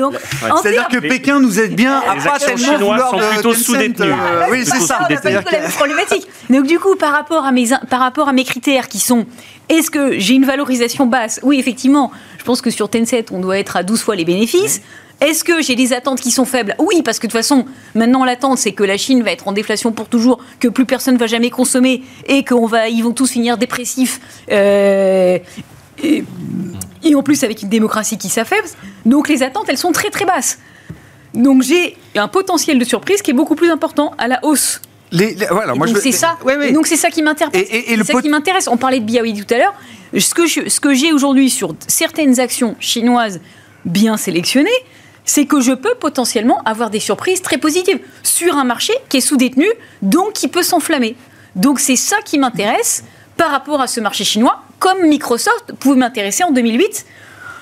C'est-à-dire que Pékin nous aide bien à pas tellement vouloir sont plutôt sous-détenus. Euh, oui, c'est ça. C'est la problématique. Donc du coup, par rapport à mes, par rapport à mes critères qui sont est-ce que j'ai une valorisation basse? Oui, effectivement. Je pense que sur Tencent, on doit être à 12 fois les bénéfices. Est-ce que j'ai des attentes qui sont faibles? Oui, parce que de toute façon, maintenant l'attente, c'est que la Chine va être en déflation pour toujours, que plus personne ne va jamais consommer et qu'ils vont tous finir dépressifs. Euh, et, en plus avec une démocratie qui s'affaiblit. Donc les attentes, elles sont très très basses. Donc j'ai un potentiel de surprise qui est beaucoup plus important à la hausse. donc c'est ça. Donc c'est ça qui m'intéresse. C'est ça qui m'intéresse. On parlait de Biaoui tout à l'heure. Ce que j'ai aujourd'hui sur certaines actions chinoises bien sélectionnées, c'est que je peux potentiellement avoir des surprises très positives sur un marché qui est sous-détenu, donc qui peut s'enflammer. Donc c'est ça qui m'intéresse par rapport à ce marché chinois, comme Microsoft pouvait m'intéresser en 2008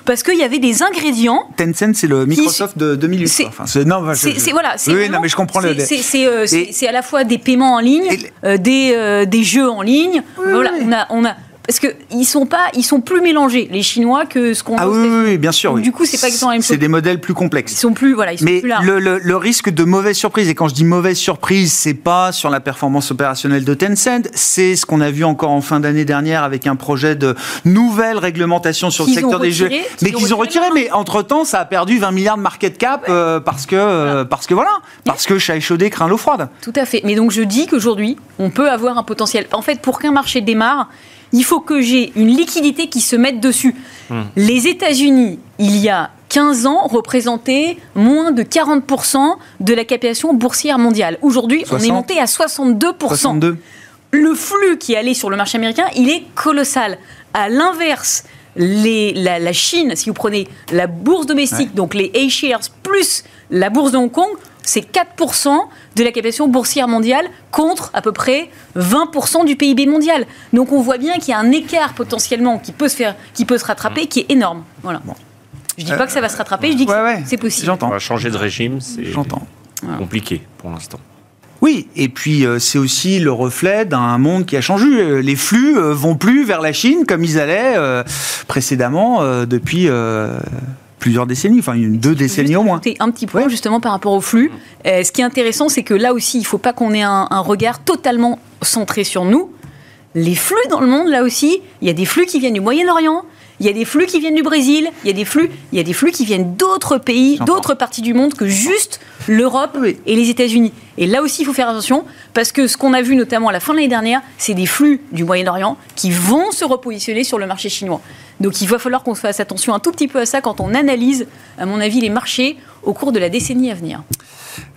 parce qu'il y avait des ingrédients. Tencent, c'est le Microsoft de 2008. C'est, non, c'est, voilà. Oui, non, mais je comprends le. C'est, euh, à la fois des paiements en ligne, euh, des, euh, des jeux en ligne. voilà, on a, on a parce qu'ils sont pas, ils sont plus mélangés les Chinois que ce qu'on. Ah oui, oui, bien sûr. Du coup, c'est pas exactement la même chose. C'est des modèles plus complexes. Ils sont plus, voilà, ils sont Mais plus larges. le, le, le, risque de mauvaise surprise, et quand je dis mauvaise surprise, c'est pas sur la performance opérationnelle de Tencent, c'est ce qu'on a vu encore en fin d'année dernière avec un projet de nouvelle réglementation sur le secteur des jeux, mais qu'ils ont retiré. Mais entre temps, ça a perdu 20 milliards de market cap ouais. euh, parce que euh, parce que voilà, parce que chat échaudé craint l'eau froide. Tout à fait. Mais donc je dis qu'aujourd'hui, on peut avoir un potentiel. En fait, pour qu'un marché démarre il faut que j'ai une liquidité qui se mette dessus. Mmh. Les États-Unis, il y a 15 ans, représentaient moins de 40% de la captation boursière mondiale. Aujourd'hui, on est monté à 62%. 62. Le flux qui allait sur le marché américain, il est colossal. À l'inverse, les, la, la, Chine, si vous prenez la bourse domestique, ouais. donc les A-shares plus la bourse de Hong Kong, c'est 4% de la captation boursière mondiale contre à peu près 20% du PIB mondial. Donc on voit bien qu'il y a un écart potentiellement qui peut se faire, qui peut se rattraper, qui est énorme. Voilà. Bon. Je dis euh, pas que ça va se rattraper, je dis que ouais, ouais. c'est possible. On va changer de régime, c'est compliqué pour l'instant. Oui, et puis euh, c'est aussi le reflet d'un monde qui a changé. Les flux euh, vont plus vers la Chine comme ils allaient euh, précédemment depuis plusieurs décennies, enfin une, deux décennies au moins. Un petit point ouais. justement par rapport au flux. Euh, ce qui est intéressant, c'est que là aussi, il ne faut pas qu'on ait un, un, regard totalement centré sur nous. Les flux dans le monde, là aussi, il y a des flux qui viennent du Moyen-Orient, il y a des flux qui viennent du Brésil, il y a des flux, il y a des flux qui viennent d'autres pays, d'autres parties du monde que juste l'Europe et les États-Unis. Et là aussi, il faut faire attention parce que ce qu'on a vu notamment à la fin de l'année dernière, c'est des flux du Moyen-Orient qui vont se repositionner sur le marché chinois. Donc il va falloir qu'on fasse attention un tout petit peu à ça quand on analyse, à mon avis, les marchés au cours de la décennie à venir.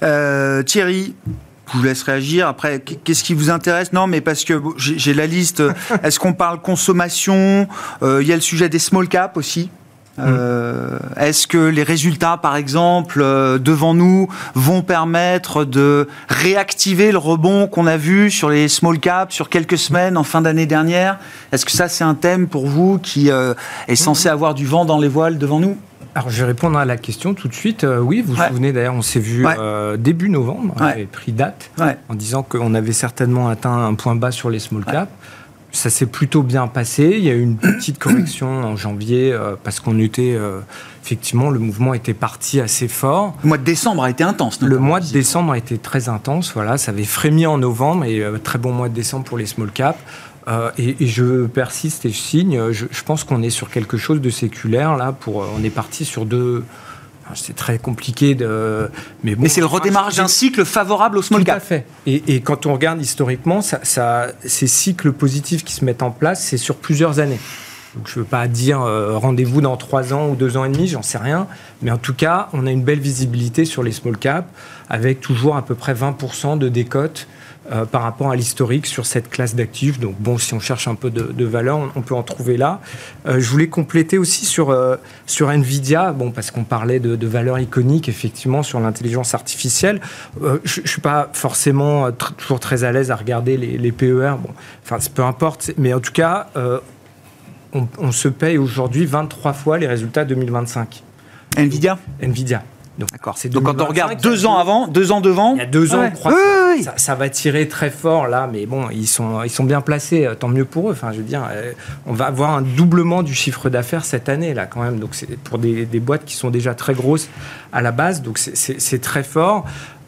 Euh, Thierry, je vous laisse réagir. Après, qu'est-ce qui vous intéresse? Non, mais parce que j'ai la liste. Est-ce qu'on parle consommation? Euh, Il y a le sujet des small caps aussi. Euh, Est-ce que les résultats, par exemple, euh, devant nous, vont permettre de réactiver le rebond qu'on a vu sur les small caps sur quelques semaines en fin d'année dernière? Est-ce que ça, c'est un thème pour vous qui euh, est censé avoir du vent dans les voiles devant nous? Alors, je vais répondre à la question tout de suite. Euh, oui, vous vous ouais. souvenez d'ailleurs, on s'est vu ouais. euh, début novembre, on avait pris date en disant qu'on avait certainement atteint un point bas sur les small caps. Ça s'est plutôt bien passé. Il y a eu une petite correction en janvier euh, parce qu'on était euh, effectivement le mouvement était parti assez fort. Le mois de décembre a été intense. Le mois de décembre a été très intense. Voilà, ça avait frémi en novembre et euh, très bon mois de décembre pour les small caps. Et, et, je persiste et je signe. Je, je pense qu'on est sur quelque chose de séculaire là. Pour, on est parti sur deux. C'est très compliqué de. Mais, bon, mais c'est le redémarrage d'un cycle favorable au small Tout cap. à fait. Et, et, quand on regarde historiquement, ça, ça, ces cycles positifs qui se mettent en place, c'est sur plusieurs années. Donc je ne veux pas dire euh, rendez-vous dans trois ans ou deux ans et demi, j'en sais rien. Mais en tout cas, on a une belle visibilité sur les small caps, avec toujours à peu près 20% de décote euh, par rapport à l'historique sur cette classe d'actifs. Donc bon, si on cherche un peu de, de valeur, on, on, peut en trouver là. Euh, je voulais compléter aussi sur, euh, sur Nvidia, bon, parce qu'on parlait de, de valeur iconique, effectivement, sur l'intelligence artificielle. Je ne suis pas forcément tr toujours très à l'aise à regarder les, les PER. Bon, enfin, peu importe. Mais en tout cas, on, on, se paye aujourd'hui 23 fois les résultats 2025. Nvidia? Nvidia. Donc, Donc quand on regarde deux ans avant, deux ans devant, il y a deux ans, ouais. oui. Ça, ça, va tirer très fort là, mais bon, ils sont, ils sont bien placés, tant mieux pour eux. Enfin, je veux dire, euh, on va avoir un doublement du chiffre d'affaires cette année là, quand même. Donc c'est pour des, des, boîtes qui sont déjà très grosses à la base, donc c'est très fort.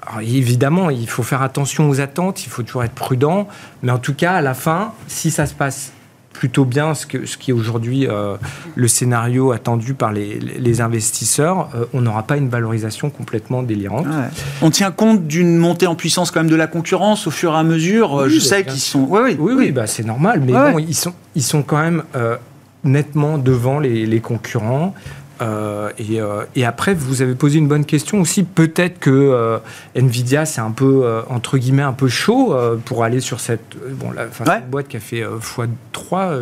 Alors, évidemment, il faut faire attention aux attentes, il faut toujours être prudent, mais en tout cas, à la fin, si ça se passe plutôt bien ce, que, ce qui est aujourd'hui euh, le scénario attendu par les, les investisseurs, euh, on n'aura pas une valorisation complètement délirante. Ouais. On tient compte d'une montée en puissance quand même de la concurrence au fur et à mesure. Oui, Je sais qu'ils sont. Oui, oui, oui, oui bah, c'est normal, mais bon, ils sont, ils sont quand même euh, nettement devant les, les concurrents. Euh, et, euh, et, après, vous avez posé une bonne question aussi. Peut-être que euh, Nvidia, c'est un peu entre guillemets un peu chaud pour aller sur cette bon la ouais. boîte qui a fait x3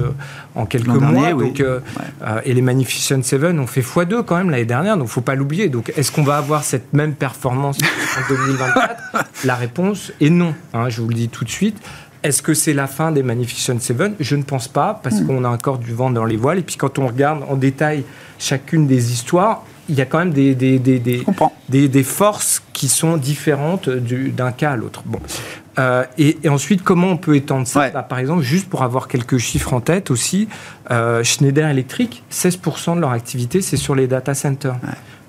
en quelques mois. Dernier, donc, oui. ouais. et les Magnificent 7 ont fait x2 quand même l'année dernière. Donc, faut pas l'oublier. Donc, est-ce qu'on va avoir cette même performance en [laughs] 2024 La réponse est non. Hein, je vous le dis tout de suite. Est-ce que c'est la fin des Magnificent Seven? Je ne pense pas, parce mmh. qu'on a encore du vent dans les voiles. Et puis quand on regarde en détail chacune des histoires, il y a quand même des, des, des, des, des, des forces qui sont différentes d'un cas à l'autre. Bon. Euh, et, ensuite, comment on peut étendre ça? Bah, Par exemple, juste pour avoir quelques chiffres en tête aussi, euh, Schneider Electric, 16% de leur activité, c'est sur les data centers.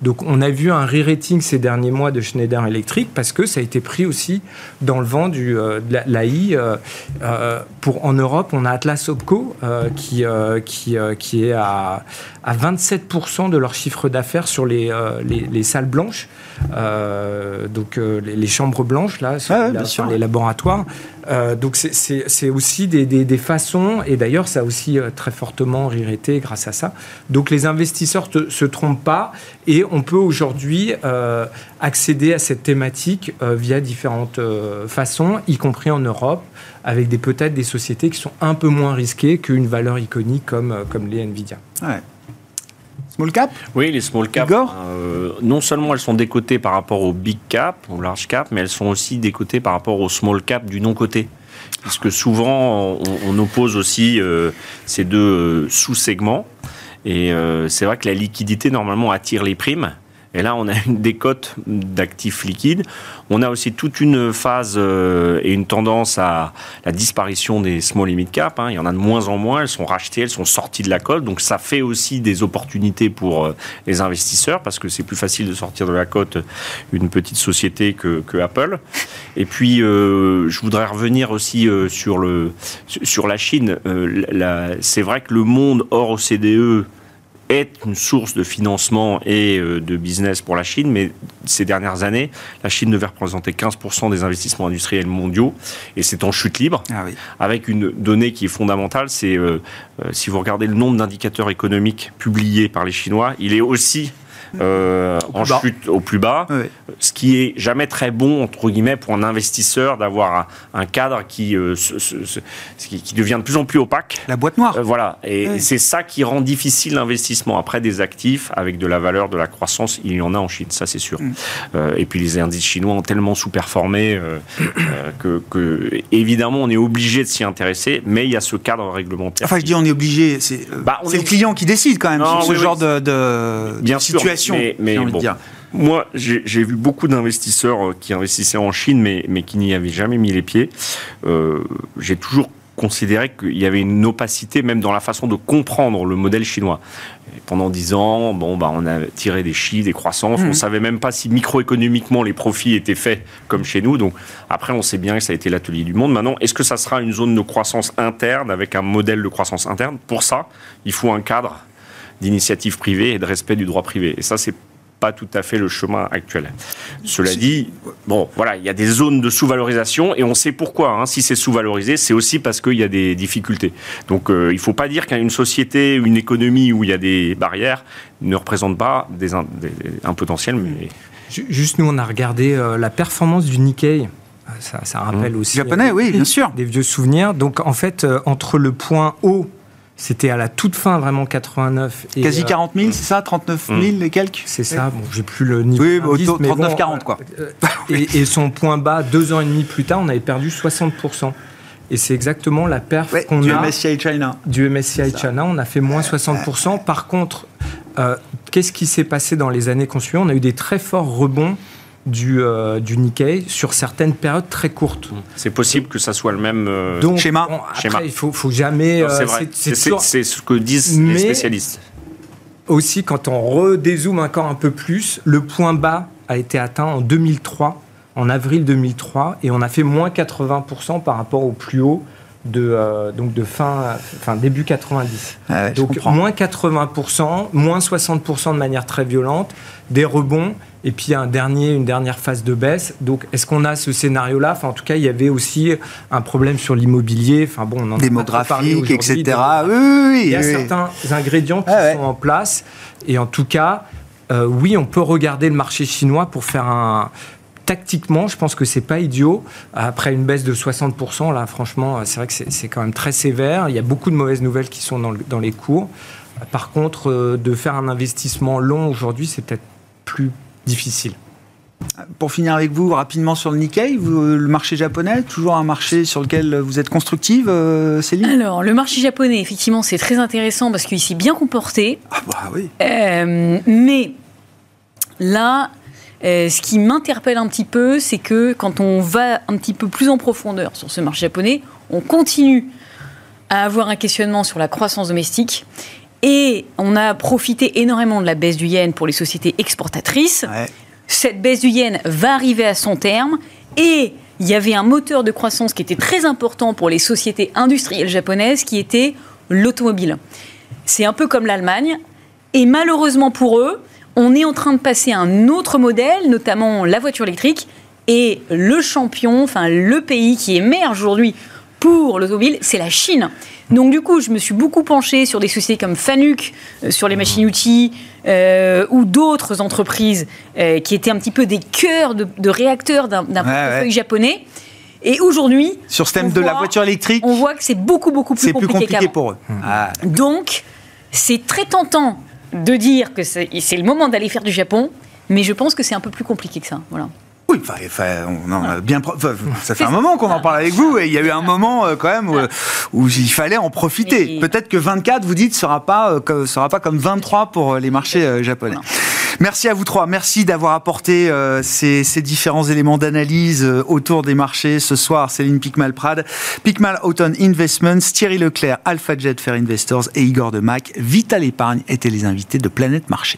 Donc on a vu un re-rating ces derniers mois de Schneider Electric parce que ça a été pris aussi dans le vent du, euh, de l'AI. pour, en Europe, on a Atlas Opco qui, qui, qui est à, à 27% de leur chiffre d'affaires sur les, les, salles blanches. donc les, chambres blanches, là, sur, les laboratoires. Euh, donc c'est aussi des, façons, et d'ailleurs ça a aussi euh, très fortement ririté grâce à ça. Donc les investisseurs ne se trompent pas, et on peut aujourd'hui euh, accéder à cette thématique via différentes façons, y compris en Europe, avec peut-être des sociétés qui sont un peu moins risquées qu'une valeur iconique comme, comme les Nvidia. Ouais. Small cap Oui, les small cap. Euh, non seulement elles sont décotées par rapport aux big cap, aux large cap, mais elles sont aussi décotées par rapport aux small cap du non-côté. Puisque souvent, on, oppose aussi euh, ces deux euh, sous-segments. Et c'est vrai que la liquidité, normalement, attire les primes. Et là, on a une décote d'actifs liquides. On a aussi toute une phase euh, et une tendance à la disparition des small limit cap. Hein. Il y en a de moins en moins. Elles sont rachetées, elles sont sorties de la cote. Donc ça fait aussi des opportunités pour euh, les investisseurs parce que c'est plus facile de sortir de la cote une petite société que, Apple. Et puis, euh, je voudrais revenir aussi sur, le, sur la Chine. c'est vrai que le monde hors OCDE est une source de financement et euh, de business pour la Chine, mais ces dernières années, la Chine devait représenter 15% des investissements industriels mondiaux, et c'est en chute libre, ah avec une donnée qui est fondamentale, c'est euh, euh, si vous regardez le nombre d'indicateurs économiques publiés par les Chinois, il est aussi euh, en chute au plus bas, ce qui est jamais très bon entre guillemets pour un investisseur d'avoir un, cadre qui, euh, qui, devient de plus en plus opaque. La boîte noire. Euh, voilà, et c'est ça qui rend difficile l'investissement. Après des actifs avec de la valeur, de la croissance, il y en a en Chine, ça c'est sûr. Mm. et puis les indices chinois ont tellement sous-performé que, que, évidemment on est obligé de s'y intéresser, mais il y a ce cadre réglementaire. Enfin, je dis on est obligé, c'est bah, le client qui décide quand même sur ce genre de, de, Bien situation. Mais, moi, j'ai vu beaucoup d'investisseurs euh, qui investissaient en Chine, mais, mais qui n'y avaient jamais mis les pieds. Euh, j'ai toujours considéré qu'il y avait une opacité même dans la façon de comprendre le modèle chinois. pendant dix ans, bon, bah, on a tiré des chiffres, des croissances. On ne mmh. savait même pas si microéconomiquement les profits étaient faits comme chez nous. Donc après, on sait bien que ça a été l'atelier du monde. Maintenant, est-ce que ça sera une zone de croissance interne avec un modèle de croissance interne? Pour ça, il faut un cadre d'initiative privée et de respect du droit privé. Et ça, c'est pas tout à fait le chemin actuel. Cela dit, bon, voilà, il y a des zones de sous-valorisation et on sait pourquoi. Hein. Si c'est sous-valorisé, c'est aussi parce qu'il y a des difficultés. Donc, euh, il ne faut pas dire qu'une société, une économie où il y a des barrières ne représente pas des, un potentiel. Mais... Juste, nous, on a regardé euh, la performance du Nikkei. Ça, ça rappelle mmh. aussi japonais, oui, bien sûr, des vieux souvenirs. Donc, en fait, euh, entre le point haut c'était à la toute fin, vraiment 89. Et Quasi 40 000, c'est ça? 39 000 et quelques? C'est ça, bon, j'ai plus le niveau. Oui, 39-40 quoi. Euh, et, son point bas, deux ans et demi plus tard, on avait perdu 60%. Et c'est exactement la perf qu'on a. Du MSCI China. Du MSCI China, on a fait moins 60%. Par contre, euh, qu'est-ce qui s'est passé dans les années qu'on On a eu des très forts rebonds du, euh, du Nikkei sur certaines périodes très courtes. C'est possible que ça soit le même euh, schéma. Il faut, faut jamais. Euh, c'est ce que disent les spécialistes. Aussi, quand on redézoome encore un peu plus, le point bas a été atteint en 2003, en avril 2003, et on a fait moins 80% par rapport au plus haut de, donc de fin, fin début 90. Ah donc moins 80%, moins 60% de manière très violente, des rebonds et puis un dernier, une dernière phase de baisse. Donc, est-ce qu'on a ce scénario-là? Enfin, En tout cas, il y avait aussi un problème sur l'immobilier. Enfin, bon, on en Démographique, etc. oui, oui, il y a certains ingrédients qui ah sont en place. Et en tout cas, euh, oui, on peut regarder le marché chinois pour faire un, tactiquement, je pense que c'est pas idiot. Après une baisse de 60%, là, franchement, c'est vrai que c'est quand même très sévère. Il y a beaucoup de mauvaises nouvelles qui sont dans, dans les cours. Par contre, euh, de faire un investissement long aujourd'hui, c'est peut-être plus difficile. Pour finir avec vous, rapidement sur le Nikkei, le marché japonais, toujours un marché sur lequel vous êtes constructive, euh, Céline? Alors, le marché japonais, effectivement, c'est très intéressant parce qu'il s'est bien comporté. Ah bah oui. Euh, mais là, ce qui m'interpelle un petit peu, c'est que quand on va un petit peu plus en profondeur sur ce marché japonais, on continue à avoir un questionnement sur la croissance domestique. Et on a profité énormément de la baisse du yen pour les sociétés exportatrices. Cette baisse du yen va arriver à son terme. Et il y avait un moteur de croissance qui était très important pour les sociétés industrielles japonaises, qui était l'automobile. C'est un peu comme l'Allemagne. Et malheureusement pour eux, on est en train de passer à un autre modèle, notamment la voiture électrique. Et le champion, enfin le pays qui émerge aujourd'hui pour l'automobile, c'est la Chine. Donc du coup, je me suis beaucoup penchée sur des sociétés comme Fanuc, euh, sur les machines-outils, euh, ou d'autres entreprises euh, qui étaient un petit peu des cœurs de, réacteurs d'un portefeuille japonais. Et aujourd'hui, sur ce thème de la voiture électrique, on voit que c'est beaucoup beaucoup plus compliqué, plus compliqué pour eux. Ah. Donc, c'est très tentant de dire que c'est le moment d'aller faire du Japon, mais je pense que c'est un peu plus compliqué que ça. Voilà. Oui, enfin, on en a bien. Ça fait un moment qu'on en parle avec vous et il y a eu un moment euh, quand même où, il fallait en profiter. Peut-être que 24, vous dites, sera pas euh, sera pas comme 23 pour euh, les marchés japonais. Merci à vous trois. Merci d'avoir apporté ces, différents éléments d'analyse autour des marchés ce soir. Céline Picmal-Prad, Picmal Autumn Investments, Thierry Leclerc, AlphaJet Fair Investors et Igor Demac. Vital Épargne étaient les invités de Planète Marché.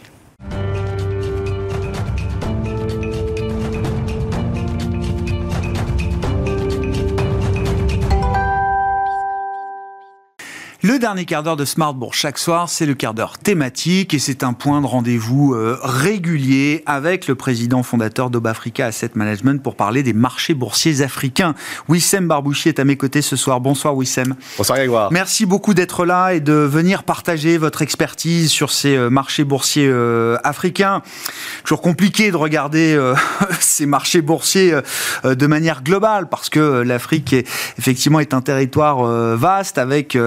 Le dernier quart d'heure de Smartbourg chaque soir, c'est le quart d'heure thématique et c'est un point de rendez-vous euh, régulier avec le président fondateur d'Obafrica Asset Management pour parler des marchés boursiers africains. Wissem Barbouchi est à mes côtés ce soir. Bonsoir Wissem. Bonsoir Grégoire. Merci beaucoup d'être là et de venir partager votre expertise sur ces euh, marchés boursiers euh, africains. Toujours compliqué de regarder [laughs] ces marchés boursiers de manière globale parce que l'Afrique est, effectivement est un territoire vaste avec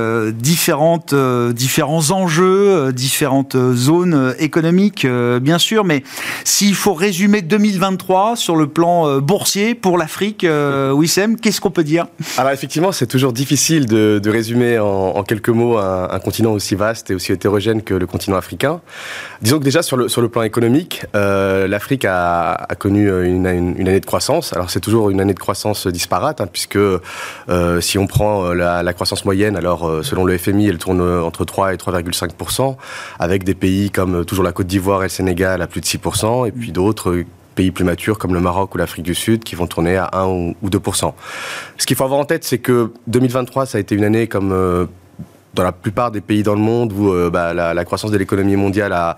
différentes, euh, différents enjeux, euh, différentes zones euh, économiques, bien sûr. Mais s'il faut résumer 2023 sur le plan boursier pour l'Afrique, [laughs] Wissem, qu'est-ce qu'on peut dire? Alors effectivement, c'est toujours difficile de, résumer en, quelques mots un, continent aussi vaste et aussi hétérogène que le continent africain. Disons que déjà sur le, sur le plan économique, l'Afrique a, connu une, année de croissance. Alors c'est toujours une année de croissance disparate, hein, puisque si on prend la, la croissance moyenne, alors selon le FMI, elle tourne euh, entre 3 et 3,5%, avec des pays comme euh, toujours la Côte d'Ivoire et le Sénégal à plus de 6%, et puis d'autres euh, pays plus matures comme le Maroc ou l'Afrique du Sud qui vont tourner à 1 ou 2%. Ce qu'il faut avoir en tête, c'est que 2023, ça a été une année comme dans la plupart des pays dans le monde où euh, bah, la, croissance de l'économie mondiale a,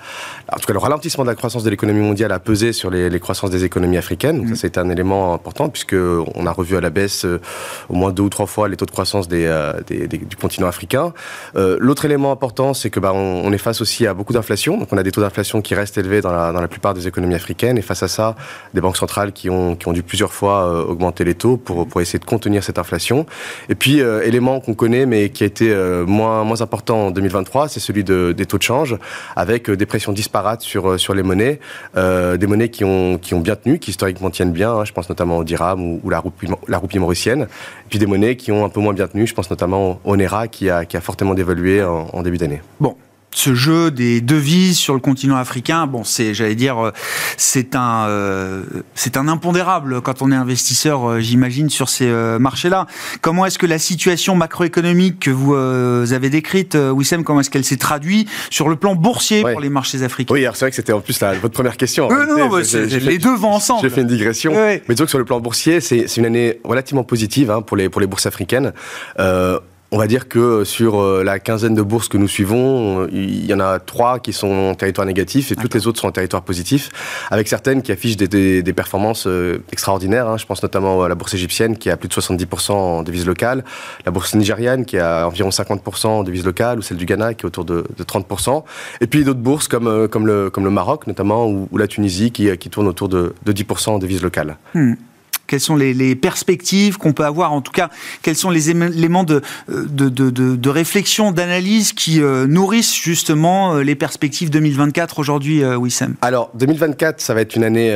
en tout cas le ralentissement de la croissance de l'économie mondiale a pesé sur les, croissances des économies africaines. Donc ça, c'est un élément important puisque on a revu à la baisse euh, au moins deux ou trois fois les taux de croissance des, euh, du continent africain. L'autre élément important, c'est que bah, on, est face aussi à beaucoup d'inflation. Donc on a des taux d'inflation qui restent élevés dans la, dans la plupart des économies africaines et face à ça, des banques centrales qui ont, qui ont dû plusieurs fois augmenter les taux pour, pour essayer de contenir cette inflation. Et puis élément qu'on connaît mais qui a été moins moins, important en 2023, c'est celui de, des taux de change, avec euh, des pressions disparates sur, euh, sur les monnaies, euh, des monnaies qui ont, qui ont bien tenu, qui historiquement tiennent bien, hein, je pense notamment au dirham ou, la, roupie, la roupie mauricienne, et puis des monnaies qui ont un peu moins bien tenu, je pense notamment au NERA qui a, qui a fortement dévalué en, en début d'année. Bon, ce jeu des devises sur le continent africain, bon, c'est, j'allais dire, euh, c'est un, euh, c'est un impondérable quand on est investisseur, euh, j'imagine, sur ces marchés-là. Comment est-ce que la situation macroéconomique que vous avez décrite, Wissem, comment est-ce qu'elle s'est traduite sur le plan boursier pour les marchés africains? Oui, c'est vrai que c'était en plus votre première question. non, non, les deux vont ensemble. J'ai fait une digression. Mais disons que sur le plan boursier, c'est, une année relativement positive hein, pour les pour les bourses africaines. On va dire que sur euh, la quinzaine de bourses que nous suivons, il y en a trois qui sont en territoire négatif et toutes les autres sont en territoire positif, avec certaines qui affichent des, performances euh, extraordinaires. Hein. Je pense notamment à la bourse égyptienne qui a plus de 70% en devise locale, la bourse nigériane qui a environ 50% en devise locale, ou celle du Ghana qui est autour de, 30%. Et puis d'autres bourses comme, euh, comme, le, comme le Maroc notamment, ou, la Tunisie qui, qui tourne autour de, 10% en devise locale. Hmm quelles sont les, perspectives qu'on peut avoir, en tout cas, quels sont les éléments de, réflexion, d'analyse qui euh, nourrissent justement euh, les perspectives 2024 aujourd'hui, euh, Wissem? Alors, 2024, ça va être une année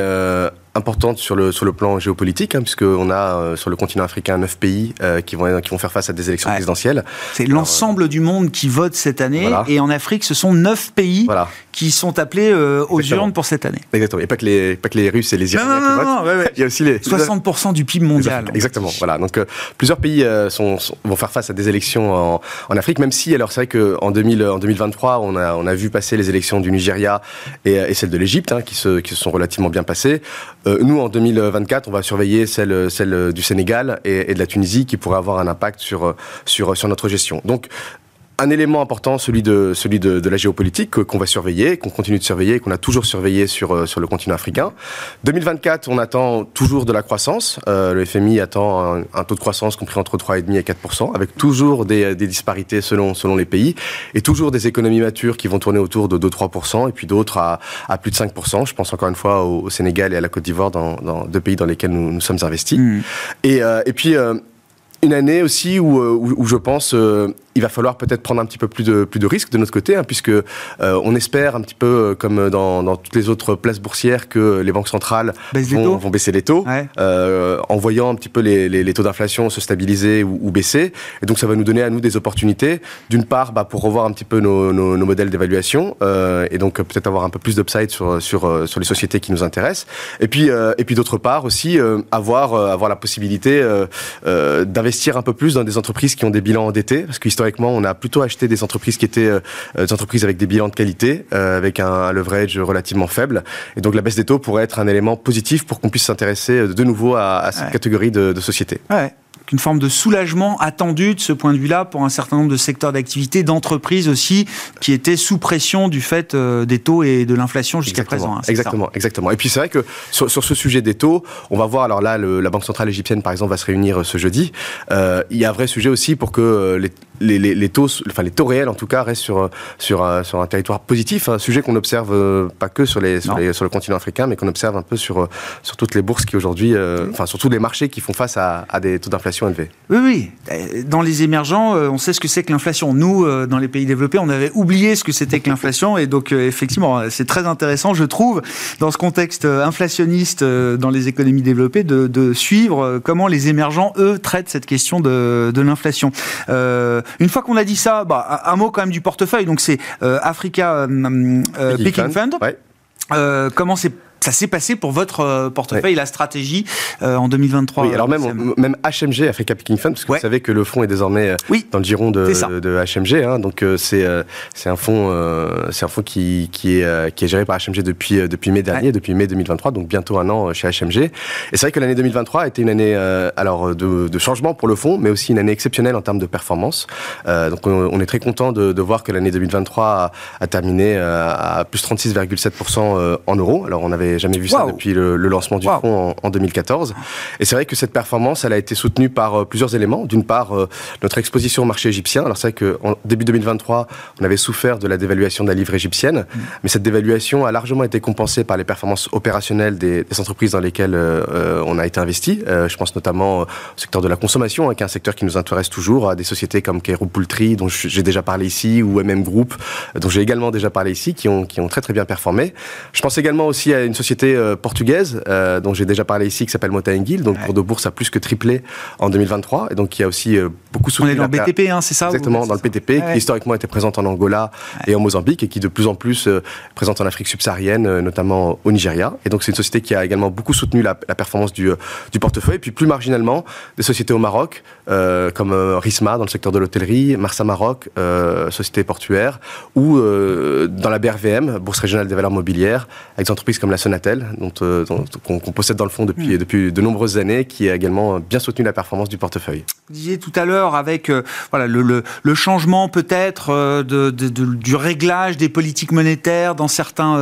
importante sur le, sur le plan géopolitique, hein, puisqu'on a sur le continent africain neuf pays qui, vont, qui vont faire face à des élections présidentielles. C'est l'ensemble du monde qui vote cette année, et en Afrique, ce sont neuf pays voilà qui sont appelés euh, aux urnes pour cette année. Exactement. A pas que, les, pas que les Russes et les Iraniens qui votent. Il y a aussi les 60% du PIB mondial. Exactement. Voilà. Donc euh, plusieurs pays euh, sont, vont faire face à des élections en, en Afrique, même si alors c'est vrai qu'en en 2023, on a, on a vu passer les élections du Nigeria et, et celles de l'Égypte, hein, qui, se, qui se sont relativement bien passées. Nous, en 2024, on va surveiller celle, du Sénégal et, de la Tunisie, qui pourraient avoir un impact sur, sur, sur notre gestion. Donc un élément important, celui de, celui de, de la géopolitique, qu'on va surveiller, qu'on continue de surveiller, qu'on a toujours surveillé sur, euh, sur le continent africain. 2024, on attend toujours de la croissance. Euh, le FMI attend un, taux de croissance compris entre 3,5 et 4 avec toujours des, des, disparités selon, selon les pays, et toujours des économies matures qui vont tourner autour de 2-3 et puis d'autres à, à, plus de 5 Je pense encore une fois au, Sénégal et à la Côte d'Ivoire, dans, dans, deux pays dans lesquels nous, nous sommes investis. Mmh. Et, euh, et puis... Euh, une année aussi où, euh, où, où je pense euh, il va falloir peut-être prendre un petit peu plus de, plus de risques de notre côté, hein, puisque euh, on espère un petit peu euh, comme dans, dans, toutes les autres places boursières que les banques centrales vont, vont, baisser les taux, euh, en voyant un petit peu les, les, les taux d'inflation se stabiliser ou, ou, baisser. Et donc ça va nous donner à nous des opportunités, d'une part bah, pour revoir un petit peu nos, nos, nos modèles d'évaluation, euh, et donc peut-être avoir un peu plus d'upside sur, sur, sur les sociétés qui nous intéressent, et puis, et puis d'autre part aussi avoir, avoir la possibilité d'investir un peu plus dans des entreprises qui ont des bilans endettés, parce que on a plutôt acheté des entreprises qui étaient euh, des entreprises avec des bilans de qualité, euh, avec un, leverage relativement faible. Et donc la baisse des taux pourrait être un élément positif pour qu'on puisse s'intéresser euh, de nouveau à, cette catégorie de, de sociétés. Ouais une forme de soulagement attendu de ce point de vue-là pour un certain nombre de secteurs d'activité, d'entreprises aussi, qui étaient sous pression du fait des taux et de l'inflation jusqu'à présent. Hein, exactement, exactement. Et puis c'est vrai que sur, sur, ce sujet des taux, on va voir, alors là, le, la Banque Centrale Égyptienne, par exemple, va se réunir ce jeudi. Euh, il y a un vrai sujet aussi pour que les, les, les, les, taux, enfin les taux réels en tout cas, restent sur, sur, un, sur un territoire positif, un sujet qu'on observe pas que sur, les, sur, les, sur le continent africain, mais qu'on observe un peu sur, sur toutes les bourses qui aujourd'hui, enfin sur tous les marchés qui font face à, à des taux d'inflation oui, oui. Euh, dans les émergents, euh, on sait ce que c'est que l'inflation. Nous, euh, dans les pays développés, on avait oublié ce que c'était que l'inflation. Et donc, effectivement, c'est très intéressant, je trouve, dans ce contexte inflationniste dans les économies développées, de, suivre comment les émergents, eux, traitent cette question de, l'inflation. Une fois qu'on a dit ça, bah, un mot quand même du portefeuille. Donc, c'est Africa Picking Fund. comment c'est ça s'est passé pour votre euh, portefeuille, la stratégie euh, en 2023 Oui, alors même, même HMG, Africa Picking Fund, parce que vous savez que le fonds est désormais euh, oui. dans le giron de, de, HMG. Hein, donc c'est c'est un fonds c'est un fonds qui, qui, est, qui est géré par HMG depuis, depuis mai dernier, depuis mai 2023, donc bientôt un an chez HMG. Et c'est vrai que l'année 2023 a été une année alors de, de, changement pour le fonds, mais aussi une année exceptionnelle en termes de performance. donc on, est très content de, de voir que l'année 2023 a, a terminé à plus 36,7% en euros. Alors on avait jamais vu ça depuis le, lancement du fonds en, 2014. Et c'est vrai que cette performance, elle a été soutenue par euh, plusieurs éléments. D'une part, euh, notre exposition au marché égyptien. Alors c'est vrai qu'en début 2023, on avait souffert de la dévaluation de la livre égyptienne, mm. mais cette dévaluation a largement été compensée par les performances opérationnelles des, entreprises dans lesquelles euh, on a été investi. je pense notamment au secteur de la consommation, hein, qui est un secteur qui nous intéresse toujours, à des sociétés comme Cairo Poultry, dont j'ai déjà parlé ici, ou MM Group, dont j'ai également déjà parlé ici, qui ont, qui ont très très bien performé. Je pense également aussi à une société euh, portugaise euh, dont j'ai déjà parlé ici qui s'appelle Mota donc pour de bourse a plus que triplé en 2023 et donc y a aussi euh, beaucoup soutenu. On est dans le BTP, hein, c'est ça Exactement, dans le PTP qui historiquement était présente en Angola et en Mozambique et qui de plus en plus présente en Afrique subsaharienne, notamment au Nigeria. Et donc c'est une société qui a également beaucoup soutenu la, la performance du, du portefeuille. Et puis plus marginalement, des sociétés au Maroc comme Risma dans le secteur de l'hôtellerie, Marsa Maroc, société portuaire, ou dans la BRVM, Bourse régionale des valeurs mobilières, avec des entreprises comme la Sonatel, euh, qu'on possède dans le fond depuis, hmm. depuis de nombreuses années, qui a également bien soutenu la performance du portefeuille. Vous disiez tout à l'heure avec euh, voilà, le, le, changement peut-être euh, de, du réglage des politiques monétaires dans certains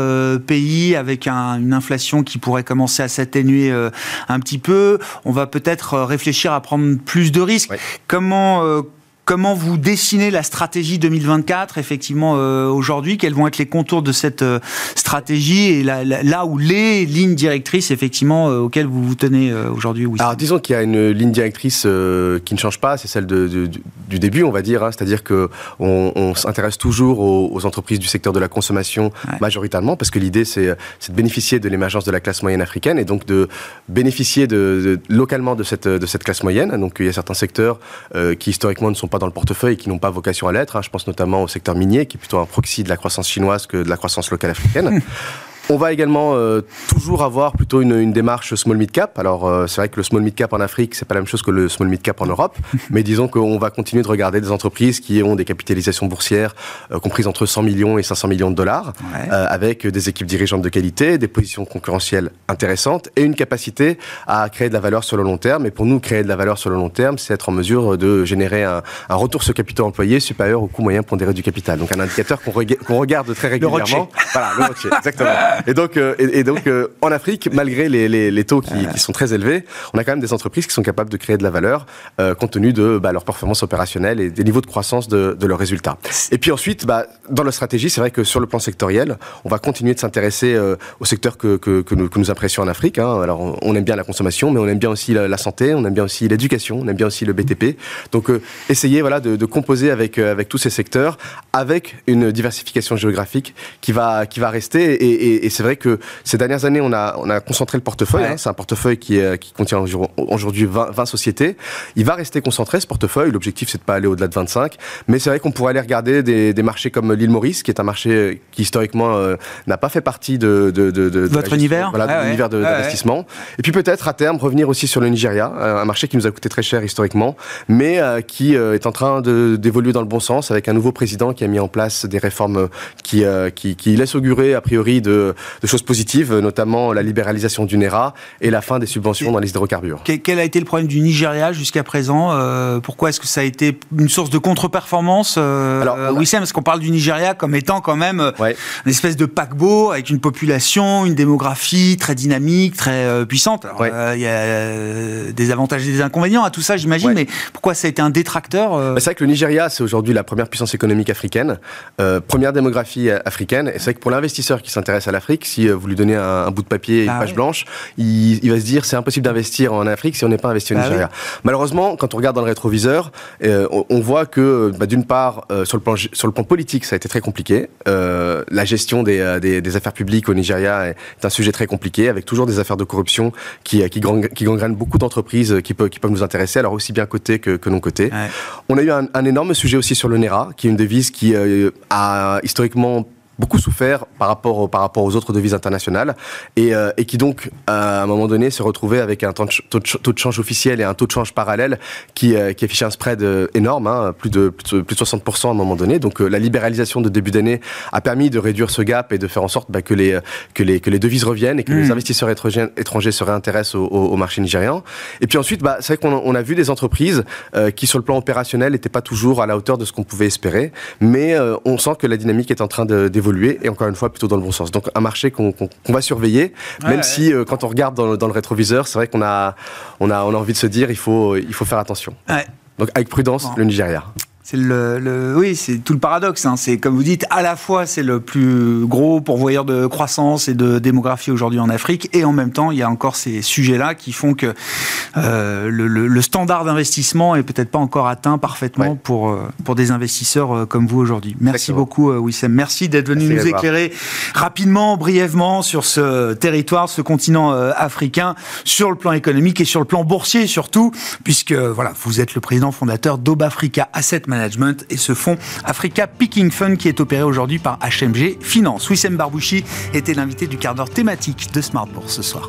pays, avec une inflation qui pourrait commencer à s'atténuer un petit peu. On va peut-être réfléchir à prendre plus de risques. Comment comment vous dessinez la stratégie 2024 effectivement euh, aujourd'hui? Quels vont être les contours de cette euh, stratégie et là où les lignes directrices effectivement euh, auxquelles vous vous tenez aujourd'hui. Alors disons qu'il y a une ligne directrice qui ne change pas, c'est celle de, du début on va dire, hein. c'est-à-dire que on, s'intéresse toujours aux, entreprises du secteur de la consommation majoritairement parce que l'idée c'est de bénéficier de l'émergence de la classe moyenne africaine et donc de bénéficier de, localement de cette, de cette classe moyenne. Donc il y a certains secteurs qui historiquement ne sont pas dans le portefeuille qui n'ont pas vocation à l'être. Hein. Je pense notamment au secteur minier, qui est plutôt un proxy de la croissance chinoise que de la croissance locale africaine. [laughs] On va également euh, toujours avoir plutôt une, une démarche small mid cap. Alors euh, c'est vrai que le small mid cap en Afrique c'est pas la même chose que le small mid cap en Europe, [laughs] mais disons qu'on va continuer de regarder des entreprises qui ont des capitalisations boursières euh, comprises entre 100 millions et 500 millions de dollars, avec des équipes dirigeantes de qualité, des positions concurrentielles intéressantes et une capacité à créer de la valeur sur le long terme. Et pour nous créer de la valeur sur le long terme, c'est être en mesure de générer un, un, retour sur capital employé supérieur au coût moyen pondéré du capital. Donc un indicateur qu'on regarde très régulièrement. Le voilà, le exactement. [laughs] Et donc, euh, et, donc euh, en Afrique, malgré les, les, les taux qui, qui, sont très élevés, on a quand même des entreprises qui sont capables de créer de la valeur euh, compte tenu de bah, leur performance opérationnelle et des niveaux de croissance de, de leurs résultats. Et puis ensuite, bah, dans la stratégie, c'est vrai que sur le plan sectoriel, on va continuer de s'intéresser euh, au secteur que, que, que, nous, que nous apprécions en Afrique. Hein. Alors, on aime bien la consommation, mais on aime bien aussi la, santé, on aime bien aussi l'éducation, on aime bien aussi le BTP. Donc, essayer voilà de, de composer avec avec tous ces secteurs, avec une diversification géographique qui va qui va rester. Et, et, et c'est vrai que ces dernières années, on a, on a concentré le portefeuille. Hein. c'est un portefeuille qui, qui contient aujourd'hui 20, 20, sociétés. Il va rester concentré, ce portefeuille. L'objectif, c'est de pas aller au-delà de 25. Mais c'est vrai qu'on pourrait aller regarder des, des marchés comme l'île Maurice, qui est un marché qui, historiquement, euh, n'a pas fait partie de, de, de, de votre univers, voilà, de l'univers d'investissement. Et puis peut-être, à terme, revenir aussi sur le Nigeria, euh, un marché qui nous a coûté très cher historiquement, mais euh, qui est en train d'évoluer dans le bon sens avec un nouveau président qui a mis en place des réformes qui, qui, qui laissent augurer, a priori, de, de choses positives, notamment la libéralisation du NERA et la fin des subventions dans les hydrocarbures. Quel a été le problème du Nigeria jusqu'à présent euh, Pourquoi est-ce que ça a été une source de contre-performance euh, Alors, euh, Oui, parce qu'on parle du Nigeria comme étant quand même une espèce de paquebot avec une population, une démographie très dynamique, très puissante. Il y a des avantages et des inconvénients à tout ça, j'imagine, mais pourquoi ça a été un détracteur bah, C'est vrai que le Nigeria, c'est aujourd'hui la première puissance économique africaine, première démographie africaine, et c'est vrai que pour l'investisseur qui s'intéresse à l'Afrique, si vous lui donnez un, bout de papier, une ah page blanche, il, va se dire c'est impossible d'investir en Afrique si on n'est pas investi au bah Nigeria. Malheureusement, quand on regarde dans le rétroviseur, euh, on, voit que bah, d'une part, euh, sur, le plan, sur le plan politique, ça a été très compliqué. Euh, la gestion des, des, affaires publiques au Nigeria est, un sujet très compliqué, avec toujours des affaires de corruption qui, qui, qui gangrènent beaucoup d'entreprises qui, peuvent, qui peuvent nous intéresser, alors aussi bien côté que, que non côté. On a eu un, un, énorme sujet aussi sur le NERA, qui est une devise qui a historiquement beaucoup souffert par rapport, par rapport aux autres devises internationales et, euh, et qui donc à un moment donné se retrouvait avec un taux de, change officiel et un taux de change parallèle qui, euh, qui affichait un spread euh, énorme, hein, plus, de, plus, de, 60% à un moment donné. Donc la libéralisation de début d'année a permis de réduire ce gap et de faire en sorte bah, que, les, que, les, que les devises reviennent et que les mmh. investisseurs étrangers, étrangers se réintéressent au, au, marché nigérian. Et puis ensuite, bah, c'est vrai qu'on on a vu des entreprises qui sur le plan opérationnel n'étaient pas toujours à la hauteur de ce qu'on pouvait espérer, mais on sent que la dynamique est en train d'évoluer évoluer et encore une fois plutôt dans le bon sens. Donc un marché qu'on va surveiller, même si euh, quand on regarde dans le, rétroviseur, c'est vrai qu'on a, on a, on a envie de se dire il faut, il faut faire attention. Donc avec prudence, le Nigeria. C'est le, oui, c'est tout le paradoxe. Hein. C'est comme vous dites, à la fois c'est le plus gros pourvoyeur de croissance et de démographie aujourd'hui en Afrique, et en même temps il y a encore ces sujets-là qui font que euh, le, standard d'investissement est peut-être pas encore atteint parfaitement pour euh, pour des investisseurs euh, comme vous aujourd'hui. Merci beaucoup Wissem. Merci d'être venu nous éclairer rapidement, brièvement sur ce territoire, ce continent africain, sur le plan économique et sur le plan boursier surtout, puisque voilà, vous êtes le président fondateur d'Obafrica Asset Management Et ce fonds Africa Picking Fund qui est opéré aujourd'hui par HMG Finance. Wissem Barbouchi était l'invité du quart d'heure thématique de Smart Bourse ce soir.